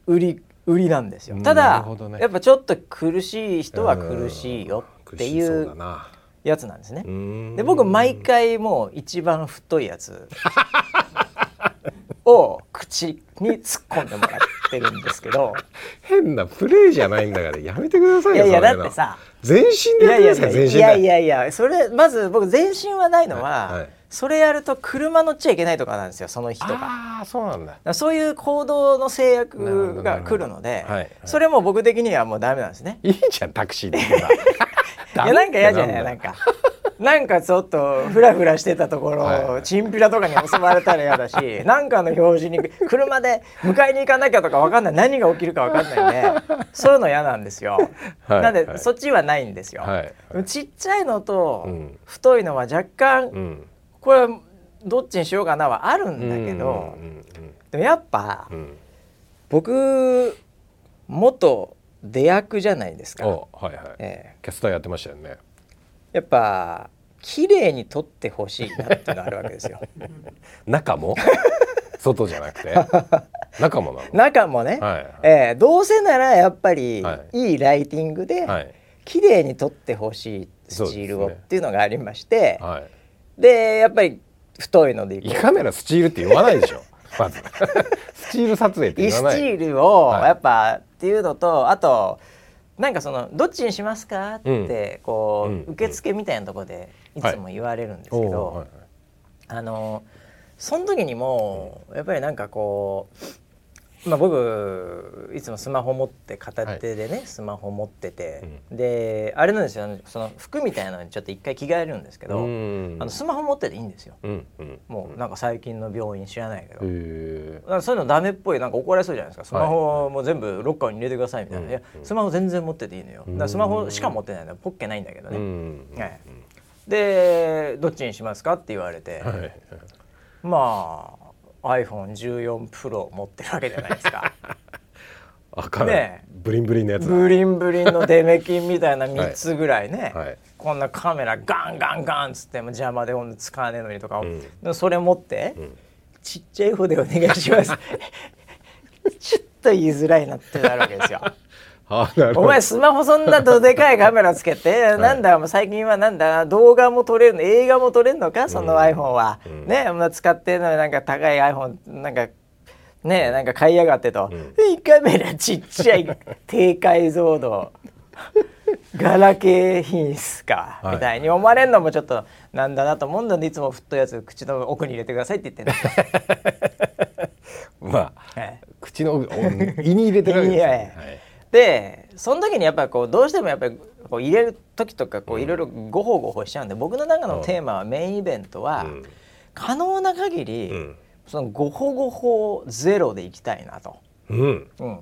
売り売りなんですよ。うん。ただね。やっぱちょっと苦しい人は苦しいよっていうやつなんですね。で僕毎回もう一番太いやつを口に突っ込んでもらってるんですけど。変なプレイじゃないんだからやめてくださいよいやいやだってさ。全身いでやってください全身で。いやいやいやそれまず僕全身はないのは、はいはいそれやると車乗っちゃいけないとかなんですよその人が。ああそうなんだ。そういう行動の制約が来るので、はいはい。それも僕的にはもうダメなんですね。*laughs* いいじゃんタクシーで *laughs* いやなんか嫌じゃない？なんか。なんかちょっとフラフラしてたところ、はチンピラとかに襲われたら嫌だし *laughs* なんかの表示に車で迎えに行かなきゃとか分かんない。何が起きるか分かんないんでそういうの嫌なんですよ。はいなんで、はいそっちはないんですよ。はいちっちゃいのとうん。太いのは若干、うんこれどっちにしようかなはあるんだけど、うんでもやっぱ、うんうん僕元出役じゃないですか、おはいはい。ええ。キャスターやってましたよね。やっぱ綺麗に撮ってほしいなっていうのがあるわけですよ。*laughs* 中も？外じゃなくて？*laughs* 中もなの？中もね、はいええ。どうせならやっぱり、、はい。いライティングで、はい。綺麗に撮ってほしいスチールをっていうのがありましてはいでやっぱり太いのでい胃くカメラスチールって言わないでしょ。*laughs* まず。スチール撮影って言わない。チールをはい。やっぱっていうのと、あとなんかそのどっちにしますかってこう、うん受付みたいなところでいつも言われるんですけど、あのその時にもやっぱりなんかこうまあ、僕いつもスマホ持って片手でね、スマホ持ってて、であれなんですよその服みたいなのにちょっと一回着替えるんですけど、うん。あのスマホ持ってていいんですよ、うんうん。もうなんか最近の病院知らないけど、へだからそういうのダメっぽいなんか怒られそうじゃないですか。スマホも全部ロッカーに入れてくださいみたいな、いやスマホ全然持ってていいのよ。だからスマホしか持ってないのポッケないんだけどえね、うん。はい。でどっちにしますかって言われて、はい。まあ iPhone14 Pro 持ってるわけじゃないですか。*laughs* 赤いねえ。ブリンブリンのやつだ。ブリンブリンのデメキンみたいな3つぐらいね、はい。こんなカメラガンガンガンっつっても邪魔でほんと使わねえのにとか、ん。でそれ持って、ちっちゃい方でお願いします。*laughs* ちょっと言いづらいなってなるわけですよ。お前スマホそんなどでかいカメラつけて、なんだもう最近はなんだ動画も撮れるの映画も撮れるのかその iPhone は、ねお前使ってるのになんか高い iPhone なんかねなんか買いやがってと、いいカメラちっちゃい低解像度。*laughs* ガラケー品質か、はい。みたいに思われるのもちょっとなんだなと思うんでいつも太いやつ口の奥に入れてくださいって言ってる。*laughs* まあはい。口のお胃に入れてるわけですね。はいでその時にやっぱりこうどうしてもやっぱりこう入れる時とかこういろいろごほごほしちゃうんで僕の中のテーマはメインイベントは、うん。可能な限り、うん。そのごほごほゼロでいきたいなと、うん。うん、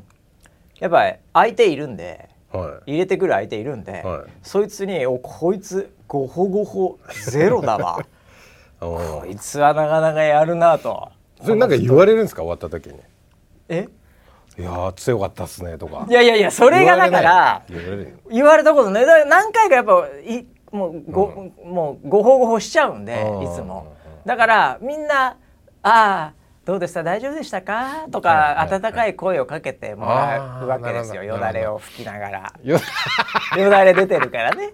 やっぱり相手いるんでは入れてくる相手いるんで、はい。そいつに「おこいつごほごほゼロだわ。*laughs* こいつはなかなかやるな」と。それなんか言われるんですか？終わった時に。え？いやー強かったっすねとか。いやいやいやそれがだから言われたことね。何回かやっぱいもうご、もうごほごほしちゃうんでうん。いつも。だからみんな「ああどうでした？大丈夫でしたか?」とか、温かい声をかけてもらうわけですよ。よだれを吹きながら。よよだれ出てるからね。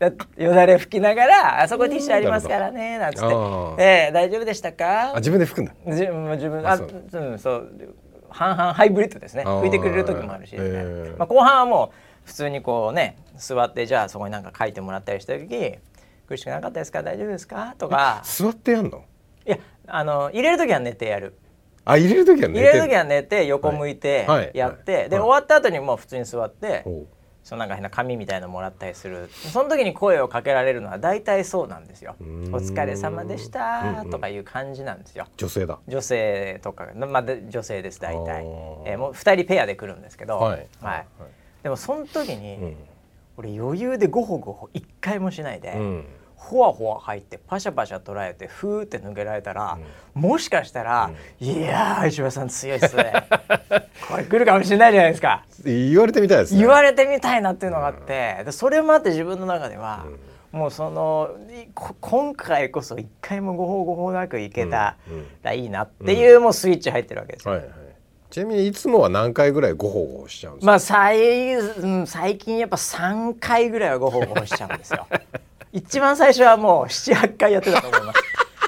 だよだれ吹きながら「あそこティッシュありますからね」なんつって。あー「えー、大丈夫でしたか?あ」自分で吹くんだ。自分自分ああそう。うんそう半々ハイブリッドですね。拭いてくれる時もあるし、へー。まあ、後半はもう普通にこうね座ってじゃあそこになんか書いてもらったりした時「苦しくなかったですか？大丈夫ですか?」とか。座ってやんの？いやあの入れる時は寝てやる。あ入れる時は寝て入れる時は寝て横向いてはい。はい。やって、で、はい。はい終わった後にもう普通に座って、そのなんか変な紙みたいのもらったりする。その時に声をかけられるのは大体そうなんですよ。お疲れ様でしたうんうん。とかいう感じなんですよ。女性だ。女性とかまあで女性です大体。えーもう2人ペアで来るんですけど、はい。でもその時に、うん。俺余裕でごほごほ一回もしないで、うんほわほわ入ってパシャパシャ捉えてふーって抜けられたら、もしかしたら「いやー石破さん強いっすね。これ来るかもしれないじゃないですか」言われてみたいですね。言われてみたいなっていうのがあって、でそれもあって自分の中では、もうその今回こそ一回もごほごほなくいけたらいいなっていう、もうスイッチ入ってるわけですよ。はいはい。ちなみにいつもは何回ぐらいごほごほしちゃうんですか、まあ最うん最近やっぱ3回ぐらいはごほごほしちゃうんですよ。*laughs* 一番最初はもう78回やってたと思います。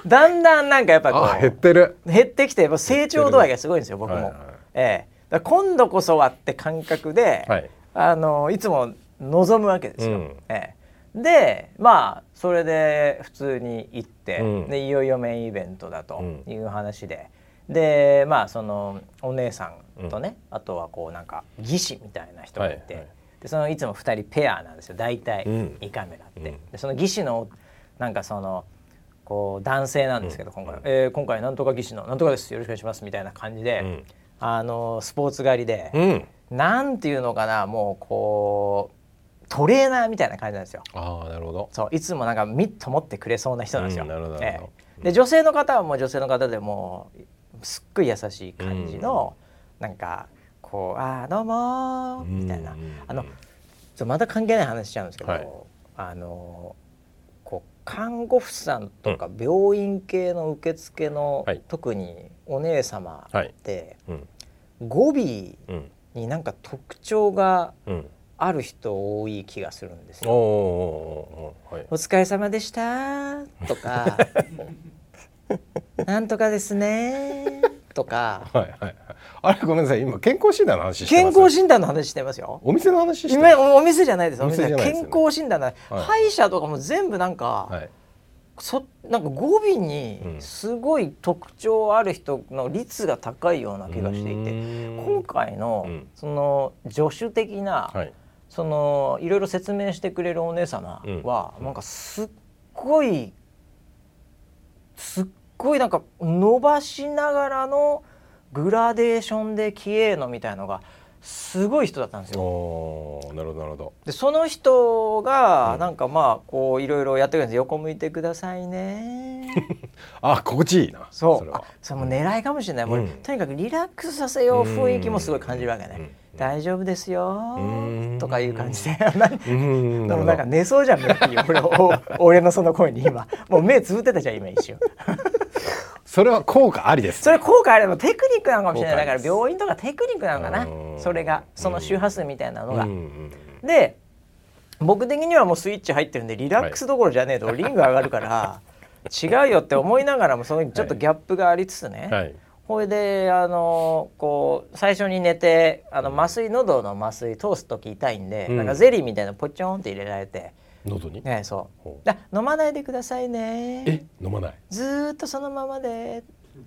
だんだんなんかやっぱこあ減っうてる。減ってきてもう成長度合いがすごいんですよ僕も。はいはいええ。だから今度こそはって感覚で、はい。あのいつも望むわけですよ。うん。ええ。でまあそれで普通に行って、うん。でいよいよメインイベントだとうん。いう話で、でまあそのお姉さんとね、あとはこうなんか技師みたいな人がいて、はいはいでそのいつも2人ペアなんですよ。大体、うん。胃カメラって。うん。でその技師のなんかそのこう男性なんですけど、今回、うんえー今回なんとか技師のなんとかです。よろしくお願いしますみたいな感じで、うん。あのスポーツ狩りで、うん。なんていうのかなもうこうトレーナーみたいな感じなんですよ。ああなるほど。そういつもなんかミット持ってくれそうな人なんですよ。うんなるほどで女性の方はもう女性の方でもうすっごい優しい感じの、なんかこう「あーどうもー」みたいな、うんあのまた関係ない話しちゃうんですけど、はい。あのこう看護婦さんとか病院系の受付の、はい。特にお姉様って、うん。語尾うん。になんか特徴がうん。ある人多い気がするんですよ。お疲れ様でしたとか。*laughs* なんとかですねとか。はいはいはい。あれごめんなさい今健康診断の話してます？健康診断の話してますよ。お店の話して今おお店じゃないです。おお店じゃないですよね。健康診断の、はい。歯医者とかも全部なんか、はい。そなんか語尾にすごい特徴ある人の率が高いような気がしていて、今回の、その助手的な、はい、そのいろいろ説明してくれるお姉様は、うん、なんかすっごいすっごいなんか伸ばしながらのグラデーションで綺麗のみたいのがすごい人だったんですよ。なるほどなるほど。でその人がなんかまあこういろいろやってくるんです横向いてくださいね。*laughs* あ心地いいな。そうそれあそれも狙いかもしれない。もう、うん、とにかくリラックスさせよう雰囲気もすごい感じるわけね。大丈夫ですよとかいう感じで。うん。*laughs* なんか寝そうじゃん俺 *laughs* 俺のその声に今。もう目つぶってたじゃん今一瞬。それは効果ありです、それ効果ありもテクニックなのかもしれない。だから病院とかテクニックなのかな。それがその周波数みたいなのが。で僕的にはもうスイッチ入ってるんでリラックスどころじゃねえと、はい、リング上がるから *laughs* 違うよって思いながらもそのちょっとギャップがありつつね、はい、ほいであのこう最初に寝てあの麻酔喉の麻酔通す時痛いんで、うん、なんかゼリーみたいなポチョンって入れられて。喉に？ねそう。だ飲まないでくださいね。え飲まない？ずっとそのままで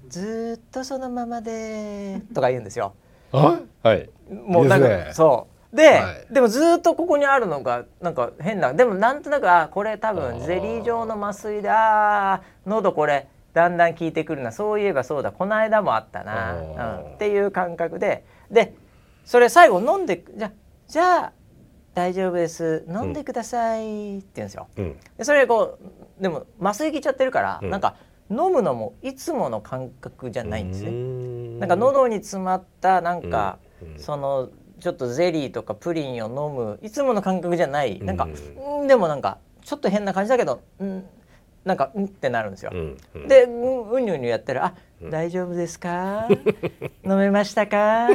ずっとそのままでとか言うんですよ。あはい。もうなんか、ね、そうで、はい、でもずっとここにあるのがなんか変なでもなんとなくあこれ多分ゼリー状の麻酔でああ喉これだんだん効いてくるな。そういえばそうだ。この間もあったな、うん、っていう感覚で。でそれ最後飲んでじゃじゃあ大丈夫です。飲んでください」って言うんですよ。うん、でそれこうでも麻酔効いちゃってるから、うん、なんか飲むのもいつもの感覚じゃないんですね。なんか喉に詰まったなんか、うん、そのちょっとゼリーとかプリンを飲むいつもの感覚じゃない。なんか、うん、でもなんかちょっと変な感じだけど、うん、なんかうんってなるんですよ。でうんうんにゅうにゅやったら「あ大丈夫ですか？*laughs* 飲めましたか?」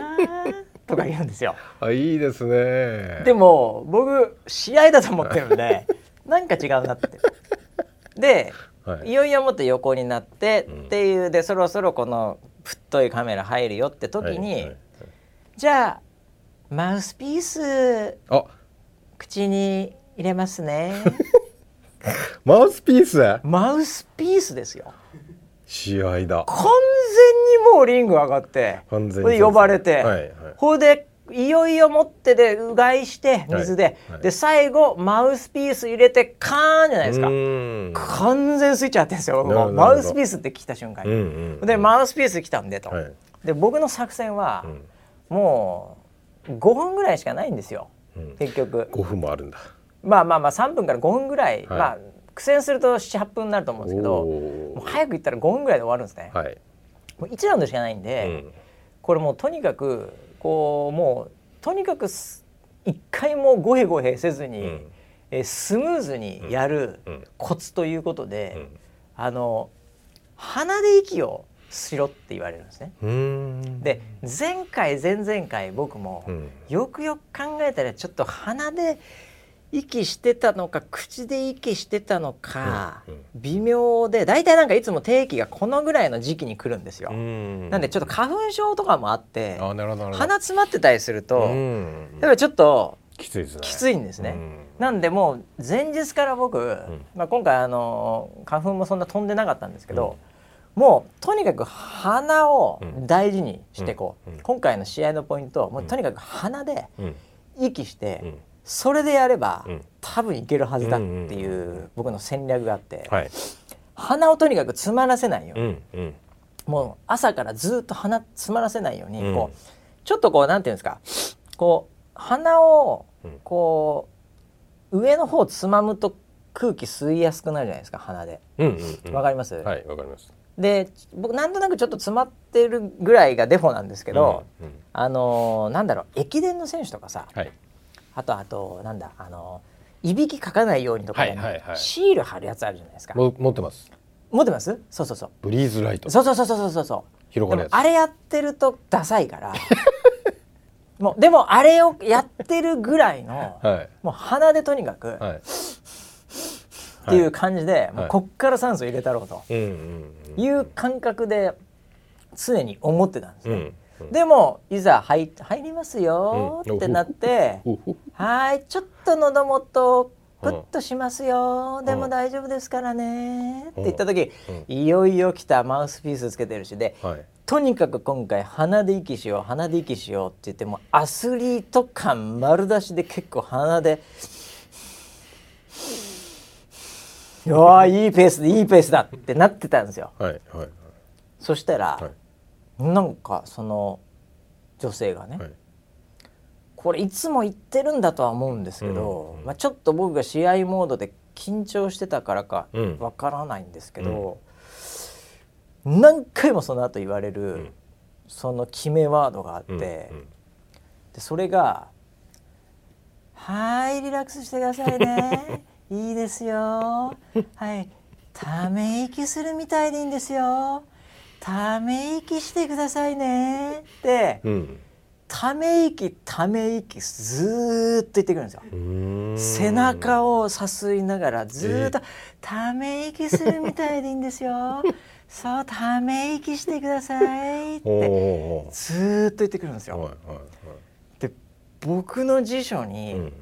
とか言うんですよ。あいいですね。でも僕試合だと思ってるんで *laughs* なんか違うなって。で、はい、いよいよもっと横になってっていう、でそろそろこの太いカメラ入るよって時に、はいはい、じゃあマウスピース口に入れますね。*laughs* マウスピース？マウスピースですよ。試合だ。完全にもうリング上がって呼ばれて、はいはい、ほいでいよいよ持ってでうがいして水で、はい。はい、で最後マウスピース入れてカーンじゃないですか。完全スイッチあってんですよ。マウスピースって聞いた瞬間に、うんうん、でマウスピース来たんでと、はい、で僕の作戦は、うん、もう5分ぐらいしかないんですよ、うん、結局。5分もあるんだまあまあまあ3分から5分ぐらい、まあ苦戦すると78分になると思うんですけどもう早く行ったら5分ぐらいで終わるんですね。はい、もう1ラウンドしかないんで、うん、これもうとにかくこうもうとにかく一回もごへごへせずに、うん、えスムーズにやるコツということで、うん、あの鼻で息をしろって言われるんですね。で前回前々回僕も、よくよく考えたらちょっと鼻で息してたのか口で息してたのか、うんうん、微妙で大体なんかいつも定期がこのぐらいの時期に来るんですよ。ん。なんでちょっと花粉症とかもあって鼻詰まってたりするとやっぱちょっときついですね。きついんですね。なんでもう前日から僕、まあ、今回あの花粉もそんな飛んでなかったんですけど、もうとにかく鼻を大事にしてこう、今回の試合のポイントもうとにかく鼻で息して。それでやれば、うん、多分いけるはずだっていう僕の戦略があって、はい、鼻をとにかく詰まらせないように、うんうん、もう朝からずっと鼻詰まらせないように、うん、こうちょっとこうなんていうんですかこう鼻をこう、上の方つまむと空気吸いやすくなるじゃないですか鼻で。わ、かります？はいわかります。で僕なんとなくちょっと詰まってるぐらいがデフォなんですけど、あのー、なんだろう駅伝の選手とかさ、はい、あとあとなんだあのいびきかかないようにとか、ねはいはいはい、シール貼るやつあるじゃないですか。持ってます？持ってます？そうそうそう。ブリーズライト。そうそうそうそうそうそう。広がるあれやってるとダサいから。*laughs* もうでもあれをやってるぐらいの、はい、もう鼻でとにかく、はい、っていう感じで、はい、もうこっから酸素入れたろうという感覚で常に思ってたんですね。うんでもいざ入入りますよってなって、はいちょっと喉元プッとしますよ、でも大丈夫ですからね、って言った時、うん。いよいよ来たマウスピースつけてるしで、はい。とにかく今回鼻で息しよう鼻で息しようって言ってもアスリート感丸出しで結構鼻でうわーいいペースでいいペースだってなってたんですよ。はいはい。そしたら、はいなんかその女性がね、はい。これいつも言ってるんだとは思うんですけど、うん。まあ、ちょっと僕が試合モードで緊張してたからかうん。わからないんですけど、何回もその後言われる、ん。その決めワードがあって、うん。うん。でそれが「はいリラックスしてくださいね。*laughs* いいですよ。はいため息するみたいでいいんですよため息してくださいね」って。うん。ため息ため息ずーっと言ってくるんですよ。背中をさすいながらずーっと「ため息するみたいでいいんですよ」*laughs*「そうため息してください」って。ずーっと言ってくるんですよ。おーはいはいはい。で僕の辞書うにん。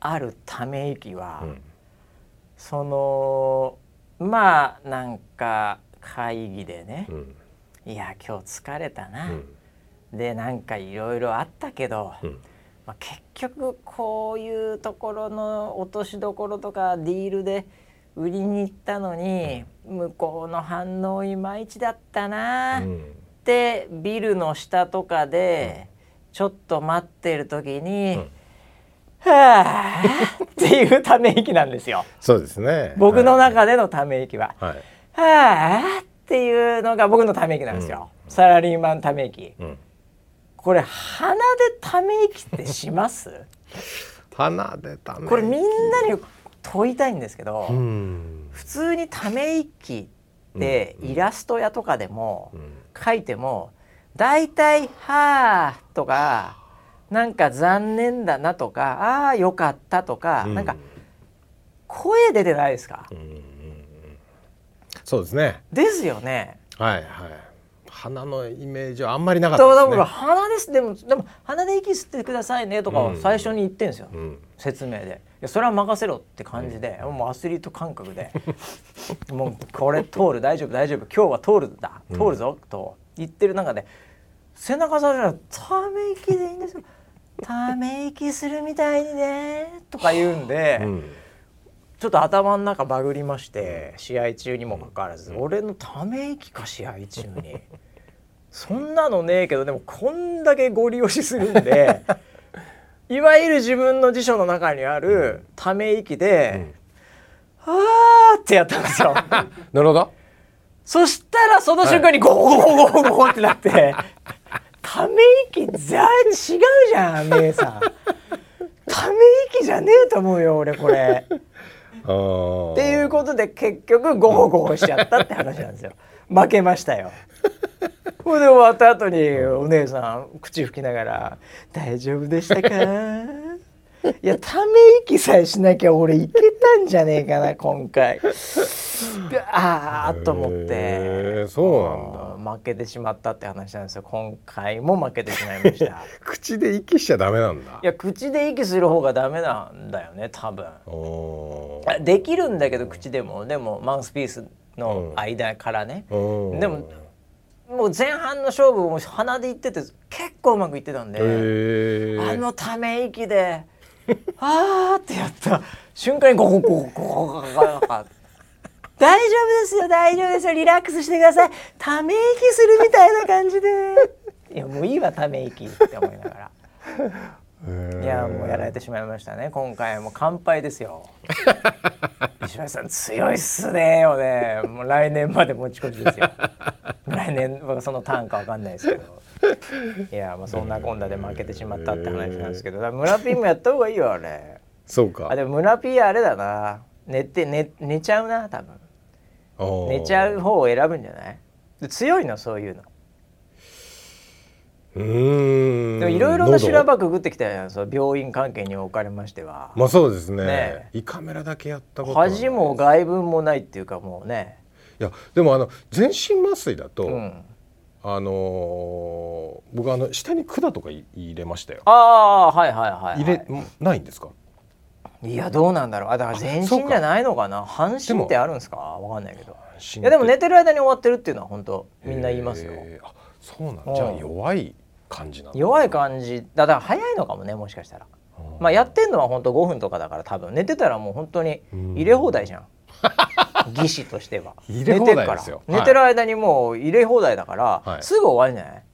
あるため息は、うん。そのまあなんか会議でね。うん「いや今日疲れたな」うん。でなんかいろいろあったけど。うん。まあ、結局こういうところの落としどころとかディールで売りに行ったのに向こうの反応いまいちだったなっうん。てビルの下とかでちょっと待ってる時にうん「はあ」っていうため息なんですよ。そうですね。僕のはい中でのため息は。はい。はあっていうのが僕のため息なんですよ。サラリーマンため息。うん。これ鼻でため息ってします？*laughs* 鼻でためこれみんなに問いたいんですけど、うん。普通にため息ってイラスト屋とかでもうん。書いても大体「はあ」とか「なんか残念だな」とか「ああよかった」とか、うん。なんか声出てないですか、うんうんうんそうですね。ですよね。はいはい。鼻のイメージはあんまりなかったですね。鼻です。でもでも鼻で息吸ってくださいねとかを最初に言ってんですよ、うん。説明で。いやそれは任せろって感じで、もうアスリート感覚で。*laughs* もうこれ通る大丈夫大丈夫。今日は通るだ。通るぞ、と言ってる中で背中されたら「ため息でいいんですよ。ため息するみたいにね」とか言うんで、うんちょっと頭の中バグりまして試合中にもかかわらず、俺のため息か試合中にそんなのねえけどでもこんだけご利用しするんで *laughs* いわゆる自分の辞書の中にあるため息で「あー」ってやったんですよ。*laughs* なるほどそしたらその瞬間にゴーゴーゴーゴーゴーってなってため息全然違うじゃん姉さん。ため息じゃねえと思うよ俺これ。っっていうことで結局ゴホゴホしちゃったって話なんですよ。*laughs* 負けましたよ。これで終わった後にお姉さん口拭きながら「大丈夫でしたか?」いやため息さえしなきゃ俺いけたんじゃねえかな今回。でああと思って。そうなんだ。だ負けてしまったって話なんですよ。今回も負けてしまいました。*laughs* 口で息しちゃダメなんだ。いや口で息する方がダメなんだよね多分。できるんだけど口でも。でもマウスピースの間からね、おー。でももう前半の勝負も鼻で言ってて結構うまくいってたんで、あのため息で「*laughs* あー」ってやった瞬間にゴホゴホゴホゴホゴ大丈夫ですよ大丈夫ですよリラックスしてくださいため息するみたいな感じでいやもういいわため息って思いながら。いやもうやられてしまいましたね今回も完敗ですよ石橋さん強いっすねよねもう来年まで持ち越しですよ来年僕はそのターンかわかんないですけどいやもうそんなこんなで負けてしまったって話なんですけど。村ピーもやった方がいいよあれ。そうか。あでも村ピーあれだな。寝て寝寝ちゃうな多分。寝ちゃう方を選ぶんじゃない？で強いのそういうの。うーん。でもいろいろな修羅喉場くぐってきたやんそう病院関係におかれましては。まあそうですね。ね。胃カメラだけやったこと恥も外分もないっていうかもうね。いやでもあの全身麻酔だと、うんあのー僕あの下に管とかい入れましたよ、ああはいはいはい、はい、入れないんですか？いやどうなんだろう。あだから全身じゃないのかな？半身ってあるんですか？わかんないけど。いいやでも寝てる間に終わってるっていうのは本当みんな言いますよ、えー。あそうなんじゃあうん。弱い感じなんだ。弱い感じ。だだから早いのかもねもしかしたら。まあやってんのは本当5分とかだから多分。寝てたらもう本当に入れ放題じゃん *laughs* 技師としては。入れてるから。寝てる間にもう入れ放題だから、はい。すぐ終わるんじゃない、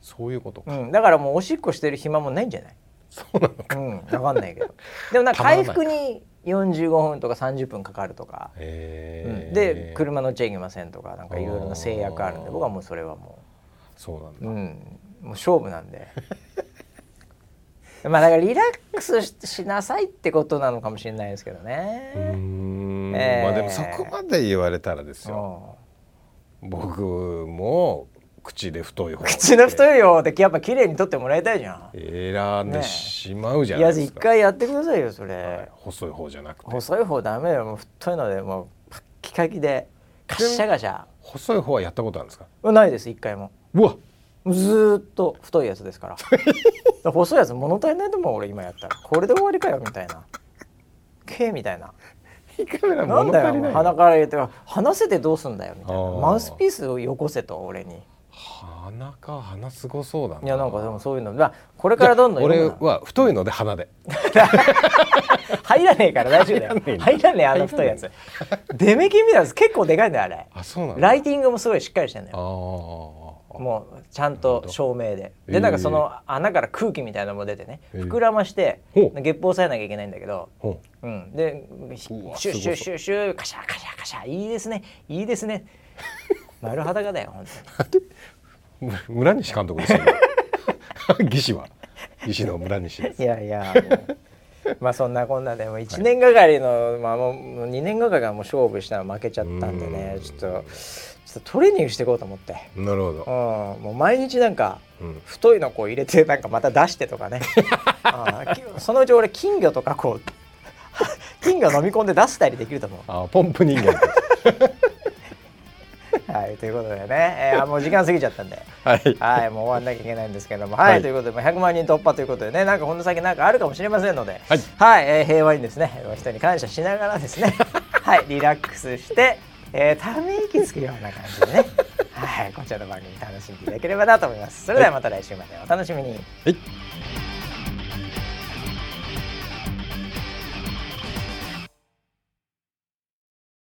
そういうことか、うん、だからもうおしっこしてる暇もないんじゃない？そうなのか。うん。分かんないけど。でもなんか *laughs* 回復に45分とか30分かかるとか、うん、で車乗っちゃいけませんとかなんかいろいろな制約あるんで僕はもうそれはもそうなんだ、う、うん、もう勝負なんで *laughs* まあだからリラックスししなさいってことなのかもしれないですけどね。ん。えーまあでもそこまで言われたらですよ。僕も口で太い方口の太いよってやっぱ綺麗に取ってもらいたいじゃん。選んでしまうじゃいや一ないですか、回やってくださいよそれ、はい。細い方じゃなくて。細い方ダメよもう太いのでもうパッキカキでカッシャガシャ。細い方はやったことあるんですか？ないです一回も。うわ。ずーっと太いやつですから *laughs* 細いやつ物足りないと思う俺今やったら。これで終わりかよみたいな。K みたいな。なんだよ鼻から入れて話せてどうすんだよみたいな。マウスピースをよこせと俺に。鼻か鼻すごそうだな。いやなんかでもそういうの。まあこれからどんどん俺は太いので鼻で。*laughs* 入らねえから大丈夫だよ。入らねえあの太いやつ。デメキンみたいなやつ結構でかいんだよあれ。あそうなんだライティングもすごいしっかりしてんだあよーもうちゃんと照明で。えー。でなんかその穴から空気みたいなのも出てね。えー。膨らましてほう。ゲップを抑えなきゃいけないんだけど。ほう。ん、でシュッシュッすシュッシュッカシャカシャカシャ。いいですね。いいですね。*laughs* 丸裸だよ本うむ村西監督ですよ。*laughs* は。の村西です。当にいやいや *laughs* まあそんなこんなでもう1年がかりの、まあもうもう2年がかりがもう勝負したら負けちゃったんでねうん。ちょっとちょっとトレーニングしていこうと思って、なるほど。うん、もう毎日なんかうん。太いのこう入れてなんかまた出してとかね。*laughs* あそのうち俺金魚とかこう *laughs* 金魚飲み込んで出したりできると思う。あポンプ人間。*laughs* はい、ということでね、えー、もう時間過ぎちゃったんで、はい。はい、もう終わんなきゃいけないんですけども、はい、はい。ということで、まあ100万人突破ということでね、なんかこの先なんかあるかもしれませんので、はいえー平和にですね、人に感謝しながらですね、はい、リラックスして、えー、ため息つくような感じでね、*laughs* はい、こちらの番組楽しんでいただければなと思います。それではまた来週までお楽しみに。はい